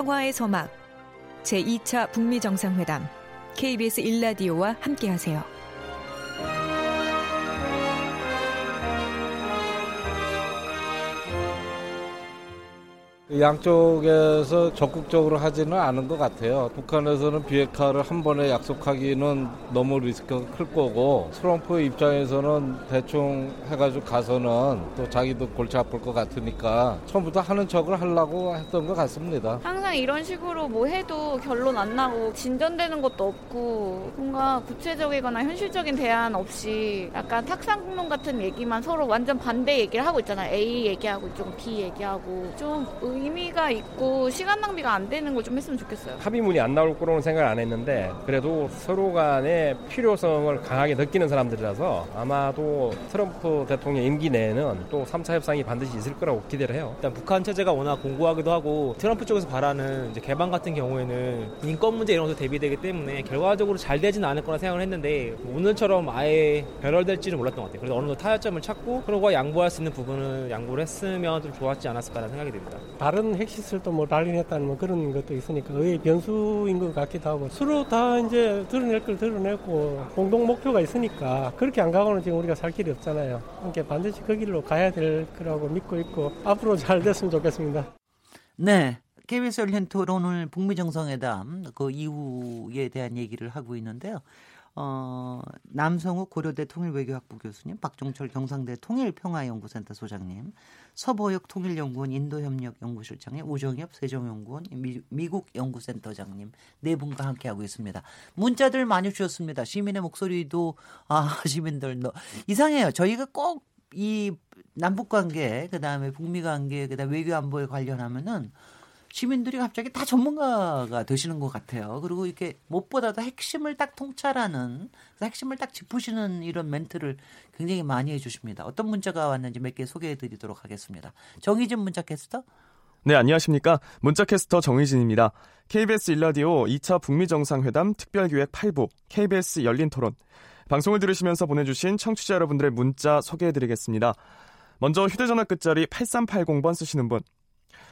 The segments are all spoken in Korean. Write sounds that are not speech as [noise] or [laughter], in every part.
평화의 서막 제2차 북미 정상회담 KBS 일라디오와 함께하세요. 양쪽에서 적극적으로 하지는 않은 것 같아요. 북한에서는 비핵화를 한 번에 약속하기는 너무 리스크가 클 거고 트럼프 입장에서는 대충 해가지고 가서는 또 자기도 골치 아플 것 같으니까 처음부터 하는 척을 하려고 했던 것 같습니다. 항상 이런 식으로 뭐 해도 결론 안 나고 진전되는 것도 없고 뭔가 구체적이거나 현실적인 대안 없이 약간 탁상공론 같은 얘기만 서로 완전 반대 얘기를 하고 있잖아요. A 얘기하고 이쪽은 B 얘기하고 좀 의 미가 있고 시간 낭비가 안 되는 걸 좀 했으면 좋겠어요. 합의문이 안 나올 거로는 생각을 안 했는데 그래도 서로 간의 필요성을 강하게 느끼는 사람들이라서 아마도 트럼프 대통령 임기 내에는 또 3차 협상이 반드시 있을 거라고 기대를 해요. 일단 북한 체제가 워낙 공고하기도 하고 트럼프 쪽에서 바라는 이제 개방 같은 경우에는 인권 문제 이런 것도 대비되기 때문에 결과적으로 잘 되지는 않을 거라 생각을 했는데 오늘처럼 아예 결혈될지는 몰랐던 것 같아요. 그래서 어느 정도 타협점을 찾고 서로가 양보할 수 있는 부분을 양보를 했으면 좀 좋았지 않았을까라는 생각이 듭니다. 다른 핵시설도 뭐 난리냈다는 뭐 그런 것도 있으니까 의의 변수인 것 같기도 하고 서로 다 이제 드러낼 걸 드러내고 공동 목표가 있으니까 그렇게 안 가고는 지금 우리가 살 길이 없잖아요. 그러니까 반드시 그 길로 가야 될 거라고 믿고 있고 앞으로 잘 됐으면 좋겠습니다. 네. KBS 열린 토론 오늘 북미 정상회담 그 이후에 대한 얘기를 하고 있는데요. 어, 남성욱 고려대 통일외교학부 교수님, 박종철 경상대 통일평화연구센터 소장님, 서보혁 통일연구원 인도협력연구실장님, 우정엽 세종연구원 미, 국 연구센터장님 네 분과 함께하고 있습니다. 문자들 많이 주셨습니다. 시민의 목소리도 아 [laughs] 시민들 너 이상해요. 저희가 꼭 이 남북 관계, 그 다음에 북미 관계, 그 다음에 외교 안보에 관련하면은 시민들이 갑자기 다 전문가가 되시는 것 같아요. 그리고 이렇게 무엇보다도 핵심을 딱 통찰하는 핵심을 딱 짚으시는 이런 멘트를 굉장히 많이 해주십니다. 어떤 문자가 왔는지 몇 개 소개해드리도록 하겠습니다. 정희진 문자 캐스터. 네, 안녕하십니까. 문자캐스터 정희진입니다. KBS 일라디오 2차 북미 정상회담 특별기획 8부 KBS 열린 토론. 방송을 들으시면서 보내주신 청취자 여러분들의 문자 소개해드리겠습니다. 먼저 휴대전화 끝자리 8380번 쓰시는 분.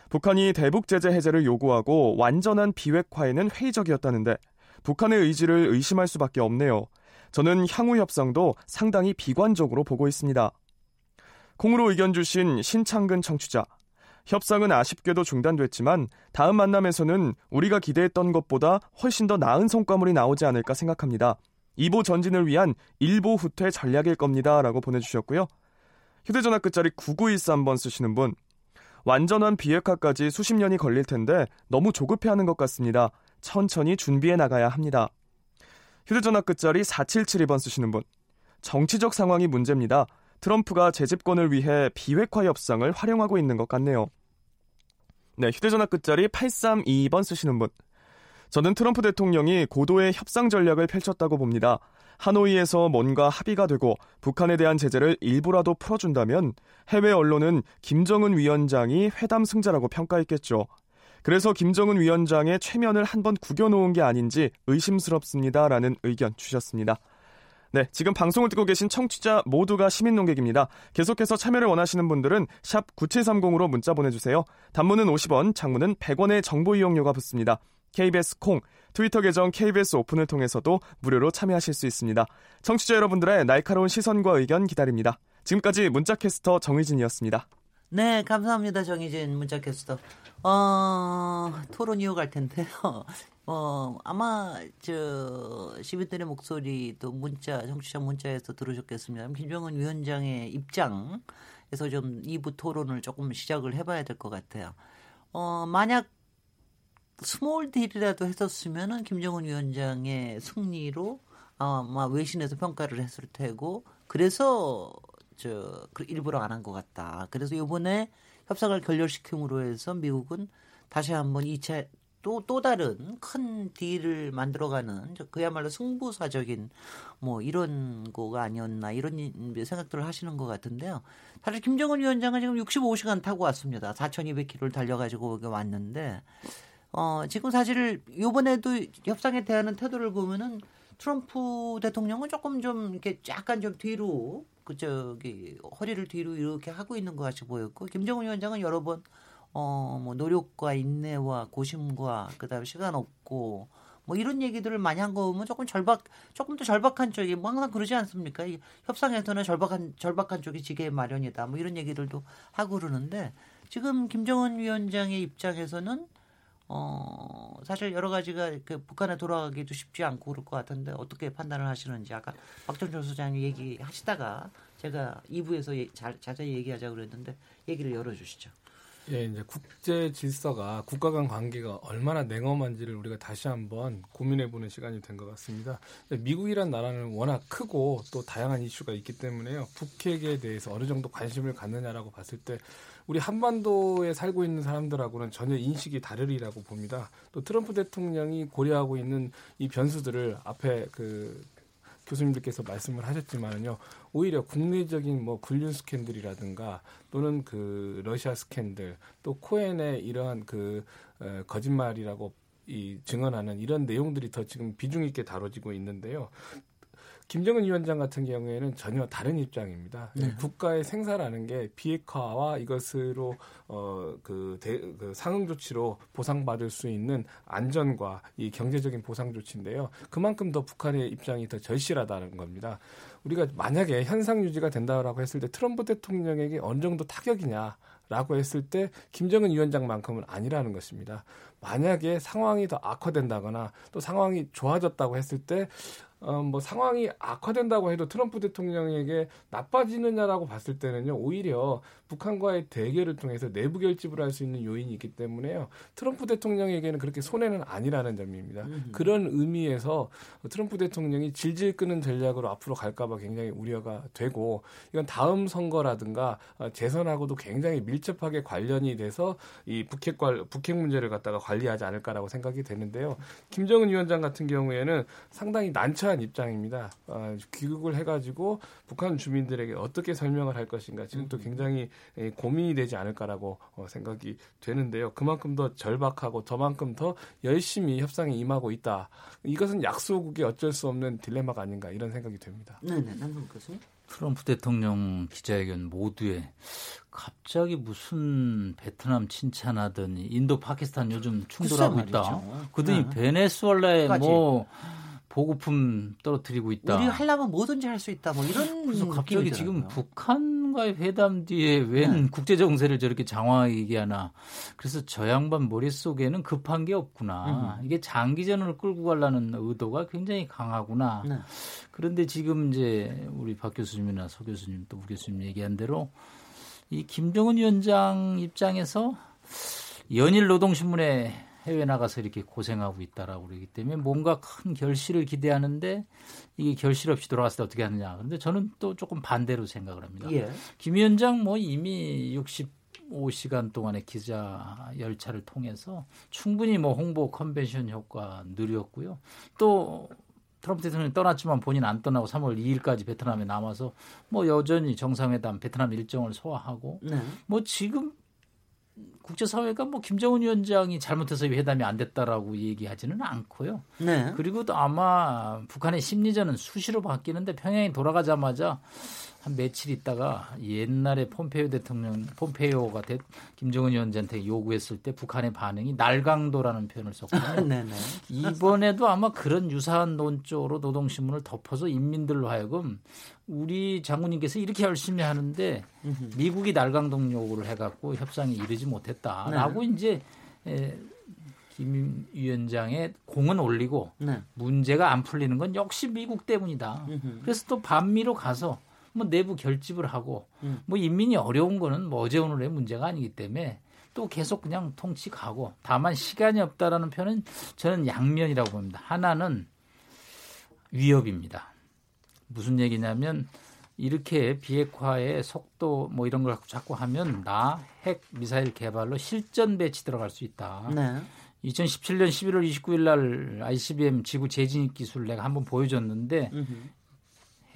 북한이 대북 제재 해제를 요구하고 완전한 비핵화에는 회의적이었다는데 북한의 의지를 의심할 수밖에 없네요. 저는 향후 협상도 상당히 비관적으로 보고 있습니다. 콩으로 의견 주신 신창근 청취자. 협상은 아쉽게도 중단됐지만 다음 만남에서는 우리가 기대했던 것보다 훨씬 더 나은 성과물이 나오지 않을까 생각합니다. 2보 전진을 위한 1보 후퇴 전략일 겁니다. 라고 보내주셨고요. 휴대전화 끝자리 9913번 쓰시는 분. 완전한 비핵화까지 수십 년이 걸릴 텐데 너무 조급해하는 것 같습니다. 천천히 준비해 나가야 합니다. 휴대전화 끝자리 4772번 쓰시는 분. 정치적 상황이 문제입니다. 트럼프가 재집권을 위해 비핵화 협상을 활용하고 있는 것 같네요. 네, 휴대전화 끝자리 8322번 쓰시는 분. 저는 트럼프 대통령이 고도의 협상 전략을 펼쳤다고 봅니다. 하노이에서 뭔가 합의가 되고 북한에 대한 제재를 일부라도 풀어준다면 해외 언론은 김정은 위원장이 회담 승자라고 평가했겠죠. 그래서 김정은 위원장의 최면을 한번 구겨놓은 게 아닌지 의심스럽습니다. 라는 의견 주셨습니다. 네, 지금 방송을 듣고 계신 청취자 모두가 시민 농객입니다. 계속해서 참여를 원하시는 분들은 샵 9730으로 문자 보내주세요. 단문은 50원, 장문은 100원의 정보 이용료가 붙습니다. KBS 콩, 트위터 계정 KBS 오픈을 통해서도 무료로 참여하실 수 있습니다. 청취자 여러분들의 날카로운 시선과 의견 기다립니다. 지금까지 문자캐스터 정희진이었습니다. 네, 감사합니다. 정희진 문자캐스터. 어, 토론 이어갈 텐데요. 어, 아마, 저, 시민들의 목소리도 문자, 청취자 문자에서 들으셨겠습니다. 김정은 위원장의 입장에서 좀 2부 토론을 조금 시작을 해봐야 될 것 같아요. 어, 만약 small deal이라도 했었으면은 김정은 위원장의 승리로 아마 외신에서 평가를 했을 테고 그래서 저그 일부러 안 한 것 같다. 그래서 이번에 협상을 결렬시킴으로 해서 미국은 다시 한번 2차 또, 또 다른 큰 딜을 만들어가는 그야말로 승부사적인 뭐 이런 거가 아니었나 이런 생각들을 하시는 것 같은데요. 사실 김정은 위원장은 지금 65시간 타고 왔습니다. 4,200km를 달려가지고 왔는데 어, 지금 사실 요번에도 협상에 대하는 태도를 보면은 트럼프 대통령은 조금 좀 이렇게 약간 좀 뒤로 그 저기 허리를 뒤로 이렇게 하고 있는 것 같이 보였고 김정은 위원장은 여러 번 어, 뭐 노력과 인내와 고심과 그다음에 시간 없고 뭐 이런 얘기들을 많이 한 거 보면 조금 절박 조금 더 절박한 쪽이 뭐 항상 그러지 않습니까? 이 협상에서는 절박한 절박한 쪽이 지게 마련이다. 뭐 이런 얘기들도 하고 그러는데 지금 김정은 위원장의 입장에서는 어 사실 여러 가지가 그 북한에 돌아가기도 쉽지 않고 그럴 것 같은데 어떻게 판단을 하시는지 아까 박정철 소장님 얘기하시다가 제가 2부에서 예, 자, 자세히 얘기하자 그랬는데 얘기를 열어주시죠. 예, 이제 국제 질서가 국가 간 관계가 얼마나 냉엄한지를 우리가 다시 한번 고민해 보는 시간이 된 것 같습니다. 미국이란 나라는 워낙 크고 또 다양한 이슈가 있기 때문에요. 북핵에 대해서 어느 정도 관심을 갖느냐라고 봤을 때 우리 한반도에 살고 있는 사람들하고는 전혀 인식이 다르리라고 봅니다. 또 트럼프 대통령이 고려하고 있는 이 변수들을 앞에 그 교수님들께서 말씀을 하셨지만은요 오히려 국내적인 뭐 군륜 스캔들이라든가 또는 그 러시아 스캔들 또 코엔의 이러한 그 에, 거짓말이라고 이 증언하는 이런 내용들이 더 지금 비중 있게 다뤄지고 있는데요. 김정은 위원장 같은 경우에는 전혀 다른 입장입니다. 네. 국가의 생사라는 게 비핵화와 이것으로 어그 그 상응 조치로 보상받을 수 있는 안전과 이 경제적인 보상 조치인데요. 그만큼 더 북한의 입장이 더 절실하다는 겁니다. 우리가 만약에 현상 유지가 된다라고 했을 때 트럼프 대통령에게 어느 정도 타격이냐 라고 했을 때 김정은 위원장만큼은 아니라는 것입니다. 만약에 상황이 더 악화된다거나 또 상황이 좋아졌다고 했을 때 어, 뭐 상황이 악화된다고 해도 트럼프 대통령에게 나빠지느냐라고 봤을 때는요 오히려 북한과의 대결을 통해서 내부 결집을 할 수 있는 요인이 있기 때문에요 트럼프 대통령에게는 그렇게 손해는 아니라는 점입니다. 음흠. 그런 의미에서 트럼프 대통령이 질질 끄는 전략으로 앞으로 갈까봐 굉장히 우려가 되고 이건 다음 선거라든가 어, 재선하고도 굉장히 밀접하게 관련이 돼서 이 북핵 관 북핵 문제를 갖다가 관리하지 않을까라고 생각이 되는데요. 김정은 위원장 같은 경우에는 상당히 난처 난처한 입장입니다. 어, 귀국을 해가지고 북한 주민들에게 어떻게 설명을 할 것인가 지금 또 음. 굉장히 고민이 되지 않을까라고 어, 생각이 되는데요. 그만큼 더 절박하고 저만큼 더 열심히 협상에 임하고 있다. 이것은 약소국의 어쩔 수 없는 딜레마가 아닌가 이런 생각이 됩니다. 네 네, 남성 교수님. 트럼프 대통령 기자회견 모두에 갑자기 무슨 베트남 칭찬하더니 인도 파키스탄 요즘 충돌하고 있다. 그더니 네. 베네수엘라에 뭐 보급품 떨어뜨리고 있다. 우리 하려면 뭐든지 할 수 있다. 뭐 이런 그래서 갑자기 지금 북한과의 회담 뒤에 웬 네. 국제 정세를 저렇게 장황하게 얘기하나. 그래서 저 양반 머릿속에는 급한 게 없구나. 음. 이게 장기전을 끌고 가려는 의도가 굉장히 강하구나. 네. 그런데 지금 이제 우리 박 교수님이나 서 교수님 또 우 교수님 얘기한 대로 이 김정은 위원장 입장에서 연일 노동신문에 해외 나가서 이렇게 고생하고 있다라고 그러기 때문에 뭔가 큰 결실을 기대하는데 이게 결실 없이 돌아갔을 때 어떻게 하느냐. 그런데 저는 또 조금 반대로 생각을 합니다. 예. 김 위원장 뭐 이미 65시간 동안의 기자 열차를 통해서 충분히 뭐 홍보 컨벤션 효과 누렸고요. 또 트럼프 대통령이 떠났지만 본인 안 떠나고 3월 2일까지 베트남에 남아서 뭐 여전히 정상회담 베트남 일정을 소화하고 네. 뭐 지금 국제사회가 뭐 김정은 위원장이 잘못해서 회담이 안 됐다라고 얘기하지는 않고요. 네. 그리고 또 아마 북한의 심리전은 수시로 바뀌는데 평양이 돌아가자마자 한 며칠 있다가 옛날에 폼페이오 대통령 폼페이오가 대, 김정은 위원장한테 요구했을 때 북한의 반응이 날강도라는 표현을 썼거든요. [laughs] 네, 네. 이번에도 아마 그런 유사한 논조로 노동신문을 덮어서 인민들로 하여금 우리 장군님께서 이렇게 열심히 하는데 미국이 날강동 요구를 해갖고 협상에 이르지 못했다라고 네. 이제 에, 김 위원장의 공은 올리고 네. 문제가 안 풀리는 건 역시 미국 때문이다. 그래서 또 반미로 가서 뭐 내부 결집을 하고 음. 뭐 인민이 어려운 거는 뭐 어제 오늘의 문제가 아니기 때문에 또 계속 그냥 통치 가고 다만 시간이 없다라는 표현은 저는 양면이라고 봅니다. 하나는 위협입니다. 무슨 얘기냐면 이렇게 비핵화의 속도 뭐 이런 걸 자꾸 하면 나 핵 미사일 개발로 실전 배치 들어갈 수 있다. 네. 2017년 11월 29일 날 ICBM 지구 재진입 기술 내가 한번 보여줬는데.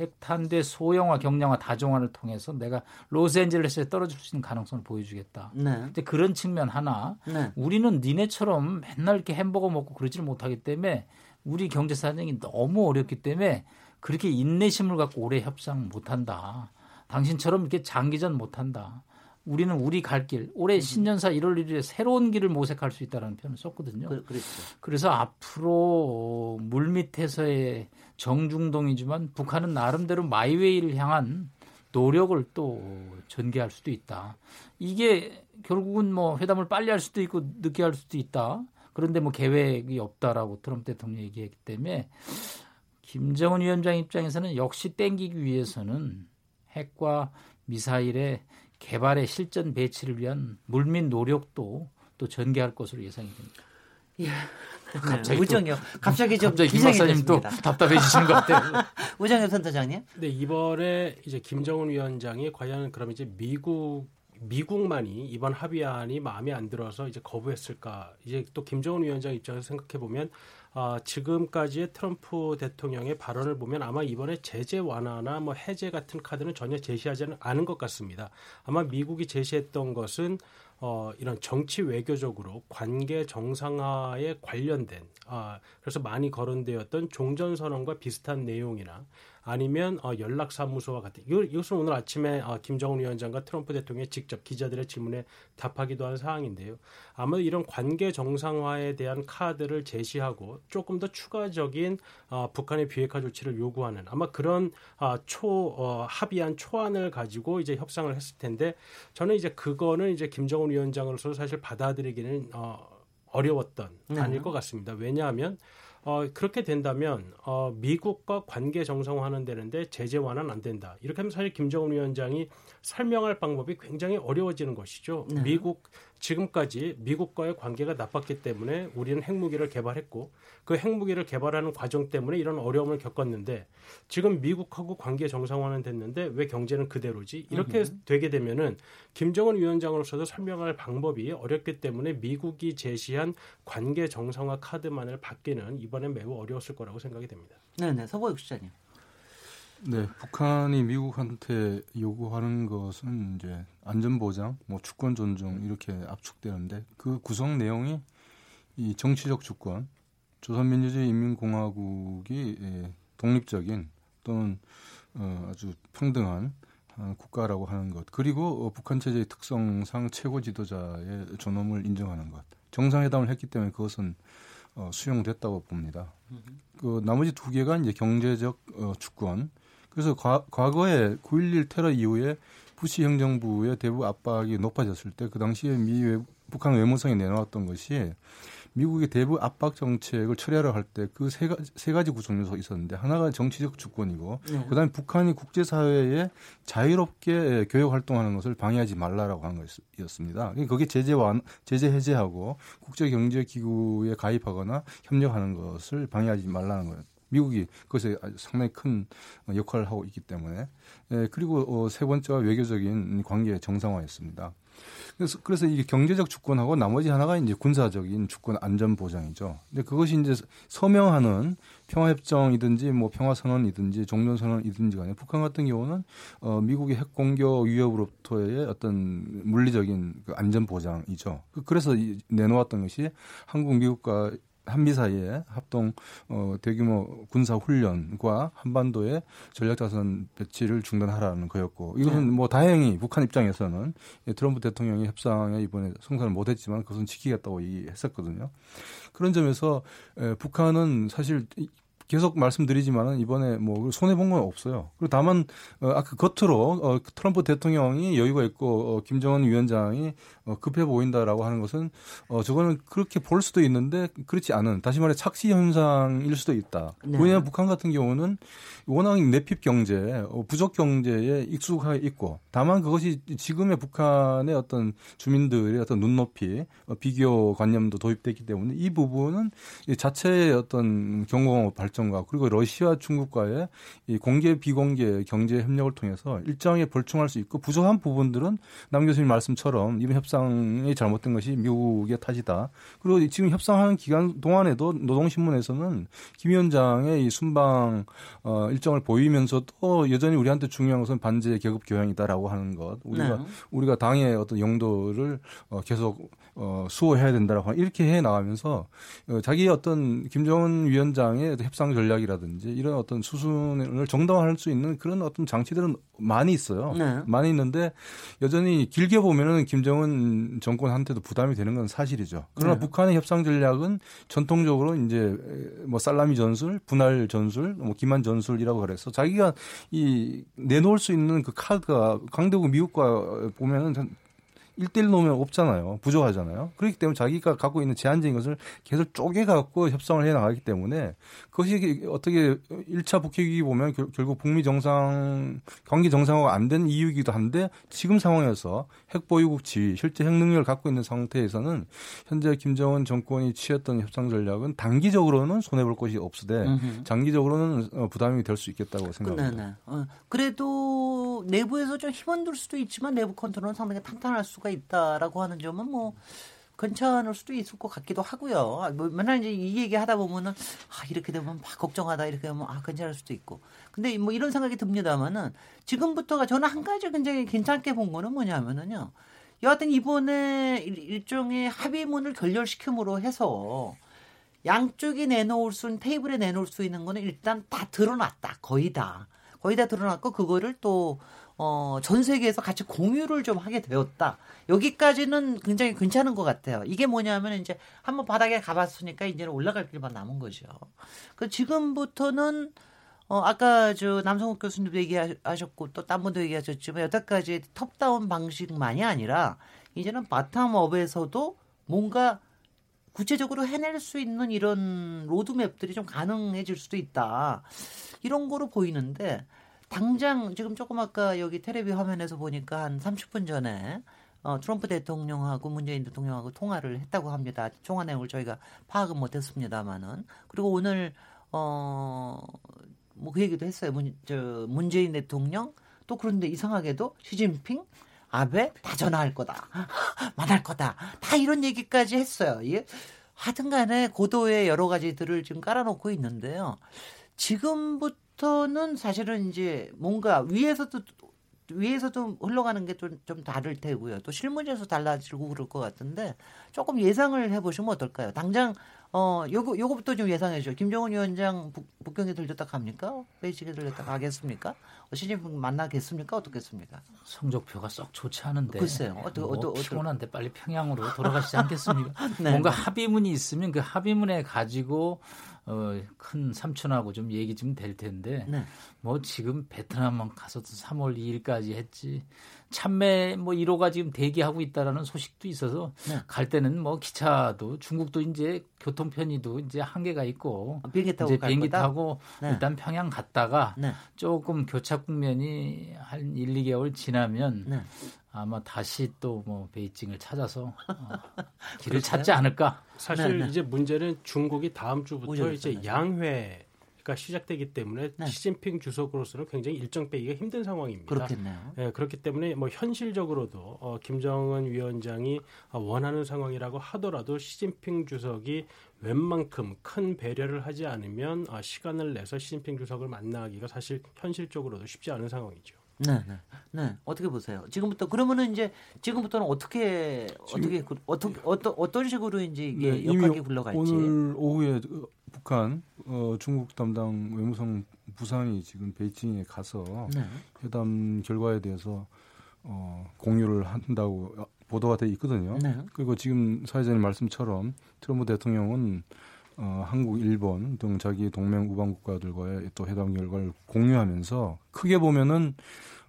핵탄대 소형화, 경량화, 다종화를 통해서 내가 로스앤젤레스에 떨어질 수 있는 가능성을 보여주겠다. 네. 이제 그런 측면 하나. 네. 우리는 니네처럼 맨날 이렇게 햄버거 먹고 그러지를 못하기 때문에 우리 경제 사정이 너무 어렵기 때문에 그렇게 인내심을 갖고 오래 협상 못한다. 당신처럼 이렇게 장기전 못한다. 우리는 우리 갈 길, 올해 신년사 1월 1일에 새로운 길을 모색할 수 있다는 표현을 썼거든요. 그, 그렇죠. 그래서 앞으로 물 밑에서의 정중동이지만 북한은 나름대로 my way를 향한 노력을 또 전개할 수도 있다. 이게 결국은 뭐 회담을 빨리 할 수도 있고 늦게 할 수도 있다. 그런데 뭐 계획이 없다라고 트럼프 대통령이 얘기했기 때문에 김정은 위원장 입장에서는 역시 땡기기 위해서는 핵과 미사일의 개발의 실전 배치를 위한 물밑 노력도 또 전개할 것으로 예상이 됩니다. 예. [laughs] 갑자기 우정요. 갑자기 좀 갑자기 김 박사님 또 답답해지시는 것 같아요. [laughs] 우정엽 선사장님. 네 이번에 이제 김정은 위원장이 과연 그럼 이제 미국 미국만이 이번 합의안이 마음에 안 들어서 이제 거부했을까? 이제 또 김정은 위원장 입장에서 생각해 보면 아, 지금까지의 트럼프 대통령의 발언을 보면 아마 이번에 제재 완화나 뭐 해제 같은 카드는 전혀 제시하지는 않은 것 같습니다. 아마 미국이 제시했던 것은 어, 이런 정치 외교적으로 관계 정상화에 관련된 아, 그래서 많이 거론되었던 종전선언과 비슷한 내용이나 아니면 어, 연락사무소와 같은 이것은 오늘 아침에 어, 김정은 위원장과 트럼프 대통령이 직접 기자들의 질문에 답하기도 한 사항인데요. 아무래도 이런 관계 정상화에 대한 카드를 제시하고 조금 더 추가적인 어, 북한의 비핵화 조치를 요구하는 아마 그런 어, 초 어, 합의한 초안을 가지고 이제 협상을 했을 텐데 저는 이제 그거는 이제 김정은 위원장으로서 사실 받아들이기는 어, 어려웠던 네. 아닐 것 같습니다. 왜냐하면 어, 그렇게 된다면 어, 미국과 관계 정상화하는 되는데 제재 완화는 안 된다. 이렇게 하면 사실 김정은 위원장이 설명할 방법이 굉장히 어려워지는 것이죠. 네. 미국 지금까지 미국과의 관계가 나빴기 때문에 우리는 핵무기를 개발했고 그 핵무기를 개발하는 과정 때문에 이런 어려움을 겪었는데 지금 미국하고 관계 정상화는 됐는데 왜 경제는 그대로지? 이렇게 으흠. 되게 되면은 김정은 위원장으로서도 설명할 방법이 어렵기 때문에 미국이 제시한 관계 정상화 카드만을 받기는 이번엔 매우 어려웠을 거라고 생각이 됩니다. 네, 네. 서보혁 시장님. 네, 북한이 미국한테 요구하는 것은 이제 안전 보장, 뭐 주권 존중 이렇게 압축되는데 그 구성 내용이 이 정치적 주권, 조선민주주의 인민공화국이 예, 독립적인 또는 어, 아주 평등한 어, 국가라고 하는 것. 그리고 어, 북한 체제의 특성상 최고 지도자의 존엄을 인정하는 것. 정상회담을 했기 때문에 그것은 어, 수용됐다고 봅니다. 그 나머지 두 개가 이제 경제적 어, 주권 그래서 과, 과거에 9.11 테러 이후에 부시 행정부의 대북 압박이 높아졌을 때 그 당시에 미 외, 북한 외무성이 내놓았던 것이 미국의 대북 압박 정책을 철회하려 할 때 그 세 가지, 세 가지 구성 요소가 있었는데 하나가 정치적 주권이고 네. 그다음에 북한이 국제사회에 자유롭게 교역 활동하는 것을 방해하지 말라라고 하는 것이었습니다. 그게 제재 완 제재 해제하고 국제 경제 기구에 가입하거나 협력하는 것을 방해하지 말라는 거예요. 미국이 그것에 상당히 큰 역할을 하고 있기 때문에 예, 그리고 어, 세 번째가 외교적인 관계 정상화였습니다. 그래서 그래서 이게 경제적 주권하고 나머지 하나가 이제 군사적인 주권 안전 보장이죠. 근데 그것이 이제 서명하는 평화협정이든지 뭐 평화선언이든지 종전선언이든지 간에 북한 같은 경우는 어 미국의 핵 공격 위협으로부터의 어떤 물리적인 그 안전 보장이죠. 그, 그래서 내놓았던 것이 한국 미국과 한미 사이에 합동 어, 대규모 군사 훈련과 한반도의 전략 자산 배치를 중단하라는 거였고 이것은 네. 뭐 다행히 북한 입장에서는 트럼프 대통령이 협상에 이번에 성사를 못했지만 그것은 지키겠다고 얘기했었거든요. 그런 점에서 에, 북한은 사실 계속 말씀드리지만은 이번에 뭐 손해 본 건 없어요. 그리고 다만 어 아까 겉으로 어 트럼프 대통령이 여유가 있고 어 김정은 위원장이 어 급해 보인다라고 하는 것은 어 저거는 그렇게 볼 수도 있는데 그렇지 않은 다시 말해 착시 현상일 수도 있다. 네. 왜냐하면 북한 같은 경우는 워낙 내핍 경제, 어 부족 경제에 익숙해 있고 다만 그것이 지금의 북한의 어떤 주민들의 어떤 눈높이, 어 비교 관념도 도입됐기 때문에 이 부분은 자체의 어떤 경공업 발전 발전과 그리고 러시아 중국과의 이 공개 비공개 경제 협력을 통해서 일정에 벌충할 수 있고 부족한 부분들은 남 교수님 말씀처럼 이번 협상이 잘못된 것이 미국의 탓이다. 그리고 지금 협상하는 기간 동안에도 노동신문에서는 김 위원장의 이 순방 어, 일정을 보이면서도 여전히 우리한테 중요한 것은 반제 계급 교양이다라고 하는 것. 우리가 네. 우리가 당의 어떤 영도를 어, 계속 어, 수호해야 된다라고 이렇게 해 나가면서 어, 자기 어떤 김정은 위원장의 협상 전략이라든지 이런 어떤 수순을 정당화할 수 있는 그런 어떤 장치들은 많이 있어요. 네. 많이 있는데 여전히 길게 보면은 김정은 정권한테도 부담이 되는 건 사실이죠. 그러나 네. 북한의 협상 전략은 전통적으로 이제 뭐 살라미 전술, 분할 전술, 뭐 기만 전술이라고 그래서 자기가 이 내놓을 수 있는 그 카드가 강대국 미국과 보면은 일대일 놓으면 없잖아요. 부족하잖아요. 그렇기 때문에 자기가 갖고 있는 제한적인 것을 계속 쪼개갖고 협상을 해 나가기 때문에 그것이 어떻게 1차 북핵위기 보면 결, 결국 북미 정상, 관계 정상화가 안 된 이유이기도 한데 지금 상황에서 핵보유국 지위, 실제 핵 능력을 갖고 있는 상태에서는 현재 김정은 정권이 취했던 협상 전략은 단기적으로는 손해볼 것이 없으되. 장기적으로는 어, 부담이 될 수 있겠다고 네, 생각합니다. 네. 어, 그래도 내부에서 좀 힘은 들 수도 있지만 내부 컨트롤은 상당히 탄탄할 수가 있다라고 하는 점은 뭐 괜찮을 수도 있을 것 같기도 하고요. 아, 뭐 맨날 이제 이 얘기 하다 보면은 아 이렇게 되면 막 걱정하다 이렇게 되면 아 괜찮을 수도 있고. 근데 뭐 이런 생각이 듭니다만은 지금부터가 저는 한 가지 굉장히 괜찮게 본 거는 뭐냐면은요. 여하튼 이번에 일- 일종의 합의문을 결렬시킴으로 해서 양쪽이 내놓을 수 있는 테이블에 내놓을 수 있는 거는 일단 다 드러났다. 거의 다. 거의 다 드러났고 그거를 또 어, 전 세계에서 같이 공유를 좀 하게 되었다. 여기까지는 굉장히 괜찮은 것 같아요. 이게 뭐냐면 이제 한번 바닥에 가봤으니까 이제는 올라갈 길만 남은 거죠. 그 지금부터는 어, 아까 저 남성욱 교수님도 얘기하셨고 또 딴 분도 얘기하셨지만 여태까지 톱다운 방식만이 아니라 이제는 바텀업에서도 뭔가 구체적으로 해낼 수 있는 이런 로드맵들이 좀 가능해질 수도 있다. 이런 거로 보이는데 당장 지금 조금 아까 여기 테레비 화면에서 보니까 한 30분 전에 어, 트럼프 대통령하고 문재인 대통령하고 통화를 했다고 합니다. 통화 내용을 저희가 파악은 못했습니다만은 그리고 오늘 어 뭐 그 얘기도 했어요. 문, 저 문재인 대통령 또 그런데 이상하게도 시진핑 아베 다 전화할 거다. [laughs] 만날 거다. 다 이런 얘기까지 했어요. 예. 하여튼 간에 고도의 여러 가지들을 지금 깔아놓고 있는데요. 지금부터는 사실은 이제 뭔가 위에서도 위에서도 흘러가는 게 좀 좀 다를 테고요. 또 실무에서 달라지고 그럴 것 같은데 조금 예상을 해보시면 어떨까요? 당장 어 요거 요거부터 좀 예상해 줘. 김정은 위원장 북, 북경에 들렸다 갑니까? 베이징에 들렸다 가겠습니까? 어, 시진핑 만나겠습니까? 어떻겠습니까? 성적표가 썩 좋지 않은데. 글쎄요. 어떠- 뭐 어떠- 어떠- 피곤한데 빨리 평양으로 돌아가시지 않겠습니까? [laughs] 네. 뭔가 합의문이 있으면 그 합의문에 가지고 어, 큰 삼촌하고 좀 얘기 좀 될 텐데 네. 뭐 지금 베트남만 가서도 3월 2일까지 했지 참매 뭐 1호가 지금 대기하고 있다라는 소식도 있어서 네. 갈 때는 뭐 기차도 중국도 이제 교통 편의도 이제 한계가 있고 아, 비행기 타고 이제 갈 비행기? 타고 네. 일단 평양 갔다가 네. 조금 교착 국면이 한 1, 2개월 지나면 네. 아마 다시 또 뭐 베이징을 찾아서 어, [laughs] 길을. 찾지 않을까. 사실 네, 네. 이제 문제는 중국이 다음 주부터 오죠, 이제 네. 양회 가 시작되기 때문에 네. 시진핑 주석으로서는 굉장히 일정 빼기가 힘든 상황입니다. 그렇겠네요. 예, 그렇기 때문에 뭐 현실적으로도 어, 김정은 위원장이 어, 원하는 상황이라고 하더라도 시진핑 주석이 웬만큼 큰 배려를 하지 않으면 어, 시간을 내서 시진핑 주석을 만나기가 사실 현실적으로도 쉽지 않은 상황이죠. 네, 네, 네. 어떻게 보세요? 지금부터 그러면은 이제 지금부터는 어떻게 어떻게 그- 어떻게 어떤 어떤 식으로 이제 이게 네, 역학이 굴러갈지. 오늘 오후에 어, 북한 어, 중국 담당 외무성 부상이 지금 베이징에 가서 네. 회담 결과에 대해서 어, 공유를 한다고 보도가 돼 있거든요. 네. 그리고 지금 사회자님 말씀처럼 트럼프 대통령은 어, 한국, 일본 등 자기 동맹 우방 국가들과의 또 회담 결과를 공유하면서 크게 보면은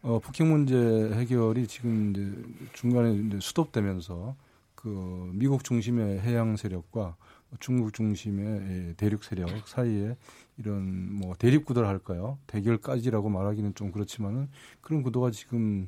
어, 북핵 문제 해결이 지금 이제 중간에 이제 수독되면서 그 미국 중심의 해양 세력과 중국 중심의 예, 대륙 세력 사이에 이런 뭐 대립 구도를 할까요? 대결까지라고 말하기는 좀 그렇지만은 그런 구도가 지금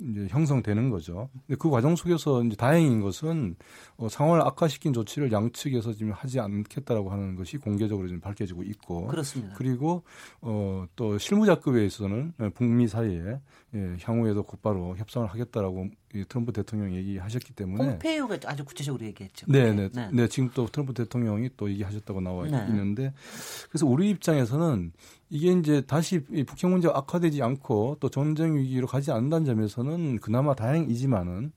이제 형성되는 거죠. 근데 그 과정 속에서 이제 다행인 것은 어, 상황을 악화시킨 조치를 양측에서 지금 하지 않겠다라고 하는 것이 공개적으로 지금 밝혀지고 있고 그렇습니다. 그리고 어, 또 실무자급에 있어서는 예, 북미 사이에 예, 향후에도 곧바로 협상을 하겠다라고 이 트럼프 대통령이 얘기하셨기 때문에 폼페이오가 아주 구체적으로 얘기했죠. 네, 그렇게. 네, 네. 지금 또 트럼프 대통령이 또 얘기하셨다고 나와 네. 있는데 그래서 우리 입장에서는 이게 이제 다시 이 북핵 문제가 악화되지 않고 또 전쟁 위기로 가지 않는다는 점에서는 그나마 다행이지만은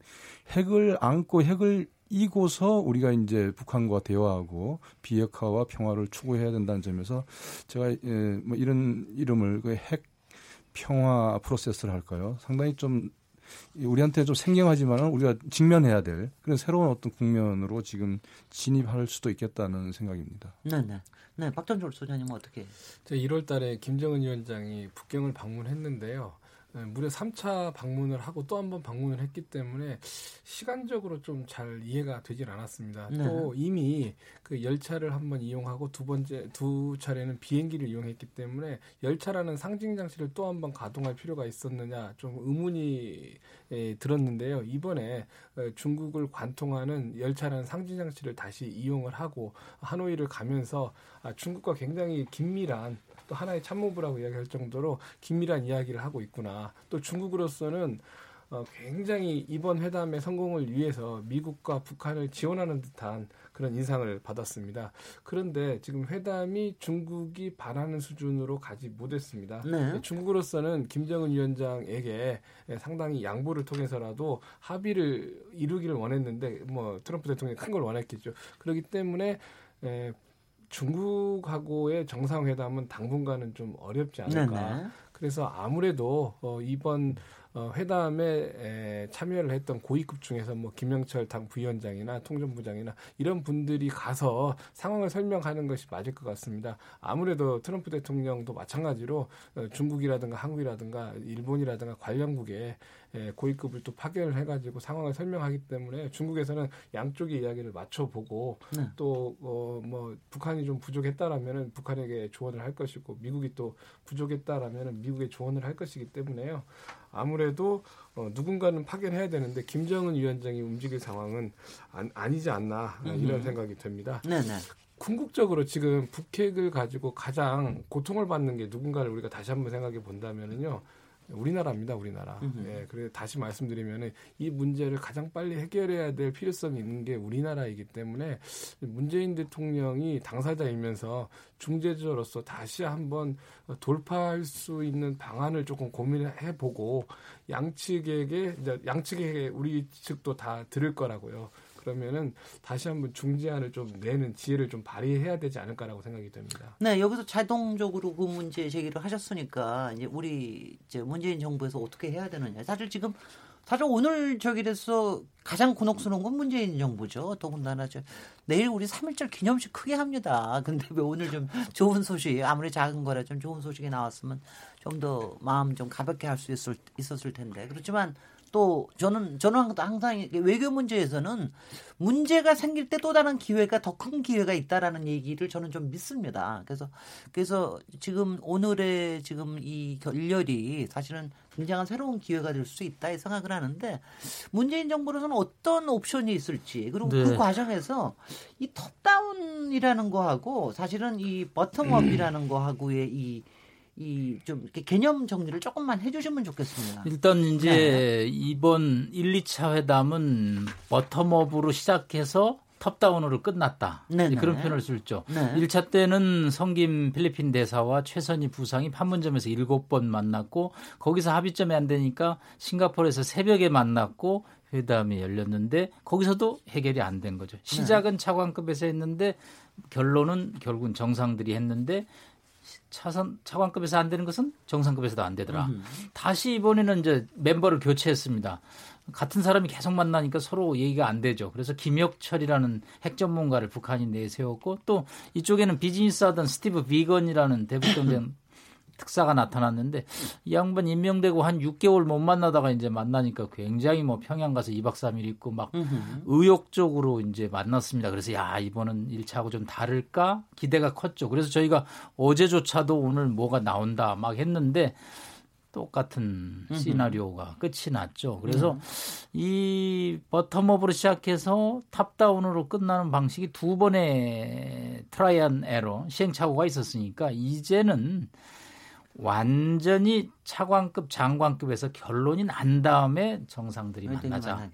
핵을 안고 핵을 이고서 우리가 이제 북한과 대화하고 비핵화와 평화를 추구해야 된다는 점에서 제가 예, 뭐 이런 이름을 그 핵 평화 프로세스를 할까요? 상당히 좀 우리한테 좀 생경하지만은 우리가 직면해야 될 그런 새로운 어떤 국면으로 지금 진입할 수도 있겠다는 생각입니다. 네, 네. 네, 박전졸 소장님은 어떻게? 제 1월 달에 김정은 위원장이 북경을 방문했는데요. 네, 무려 3차 방문을 하고 또 한 번 방문을 했기 때문에 시간적으로 좀 잘 이해가 되질 않았습니다. 네. 또 이미 그 열차를 한번 이용하고 두 번째 두 차례는 비행기를 이용했기 때문에 열차라는 상징 장치를 또 한 번 가동할 필요가 있었느냐 좀 의문이 예, 들었는데요. 이번에 어, 중국을 관통하는 열차라는 상징 장치를 다시 이용을 하고 하노이를 가면서 아, 중국과 굉장히 긴밀한 또 하나의 참모부라고 이야기할 정도로 긴밀한 이야기를 하고 있구나. 또 중국으로서는 어, 굉장히 이번 회담의 성공을 위해서 미국과 북한을 지원하는 듯한 그런 인상을 받았습니다. 그런데 지금 회담이 중국이 바라는 수준으로 가지 못했습니다. 네. 중국으로서는 김정은 위원장에게 상당히 양보를 통해서라도 합의를 이루기를 원했는데 뭐 트럼프 대통령이 큰 걸 원했겠죠. 그렇기 때문에 에, 중국하고의 정상회담은 당분간은 좀 어렵지 않을까. 네네. 그래서 아무래도 어, 이번 어, 회담에 에, 참여를 했던 고위급 중에서 뭐 김영철 당 부위원장이나 통전부장이나 이런 분들이 가서 상황을 설명하는 것이 맞을 것 같습니다. 아무래도 트럼프 대통령도 마찬가지로 어, 중국이라든가 한국이라든가 일본이라든가 관련국에 에, 고위급을 또 파견을 해가지고 상황을 설명하기 때문에 중국에서는 양쪽의 이야기를 맞춰보고 네. 또어뭐 북한이 좀 부족했다라면은 북한에게 조언을 할 것이고 미국이 또 부족했다라면은 미국에 조언을 할 것이기 때문에요. 아무래도 어, 누군가는 파견해야 되는데 김정은 위원장이 움직일 상황은 안, 아니지 않나 이런 생각이 듭니다. 네 네. 궁극적으로 지금 북핵을 가지고 가장 고통을 받는 게 누군가를 우리가 다시 한번 생각해 본다면은요. 우리나라입니다, 우리나라. 예, 그래 다시 말씀드리면은 이 문제를 가장 빨리 해결해야 될 필요성이 있는 게 우리나라이기 때문에 문재인 대통령이 당사자이면서 중재자로서 다시 한번 돌파할 수 있는 방안을 조금 고민해 보고 양측에게 양측에게 우리 측도 다 들을 거라고요. 그러면은 다시 한번 중재안을 좀 내는 지혜를 좀 발휘해야 되지 않을까라고 생각이 듭니다. 네, 여기서 자동적으로 그 문제 제기를 하셨으니까 이제 우리 이제 문재인 정부에서 어떻게 해야 되느냐. 사실 지금 사실 오늘 저기에서 가장 곤혹스러운 건 문재인 정부죠. 더군다나 저 내일 우리 3.1절 기념식 크게 합니다. [laughs] 근데 왜 오늘 좀 좋은 소식, 아무리 작은 거라 좀 좋은 소식이 나왔으면 좀 더 마음 좀 가볍게 할 수 있었을 텐데. 그렇지만 또 저는 저는 항상 외교 문제에서는 문제가 생길 때 또 다른 기회가 더 큰 기회가 있다라는 얘기를 저는 좀 믿습니다. 그래서 그래서 지금 오늘의 지금 이 결렬이 사실은 굉장한 새로운 기회가 될 수 있다 생각을 하는데 문재인 정부로서는 어떤 옵션이 있을지 그리고 그 네. 그 과정에서 이 톱다운이라는 거하고 사실은 이 버텀업이라는 거하고의 이 이 좀 이렇게 개념 정리를 조금만 해주시면 좋겠습니다. 일단 이제 네. 이번 1, 2차 회담은 버텀업으로 시작해서 톱다운으로 끝났다. 네네. 그런 표현을 쓸죠. 네. 1차 때는 성김 필리핀 대사와 최선희 부상이 판문점에서 7번 만났고 거기서 합의점이 안 되니까 싱가포르에서 새벽에 만났고 회담이 열렸는데 거기서도 해결이 안 된 거죠. 시작은 네. 차관급에서 했는데 결론은 결국은 정상들이 했는데 차선 차관급에서 안 되는 것은 정상급에서도 안 되더라. 음. 다시 이번에는 이제 멤버를 교체했습니다. 같은 사람이 계속 만나니까 서로 얘기가 안 되죠. 그래서 김혁철이라는 핵 전문가를 북한이 내세웠고 또 이쪽에는 비즈니스 하던 스티브 비건이라는 대북 경쟁 특사가 나타났는데 이 양반 임명되고 한 6개월 못 만나다가 이제 만나니까 굉장히 뭐 평양 가서 2박 3일 있고 막 의욕적으로 이제 만났습니다. 그래서 야, 이번은 1차하고 좀 다를까 기대가 컸죠. 그래서 저희가 어제조차도 오늘 뭐가 나온다 막 했는데 똑같은 시나리오가 끝이 났죠. 그래서 음. 이 bottom up으로 시작해서 top down으로 끝나는 방식이 두 번의 trial and error 시행착오가 있었으니까 이제는 완전히 차관급 장관급에서 결론이 난 다음에 정상들이 만나자.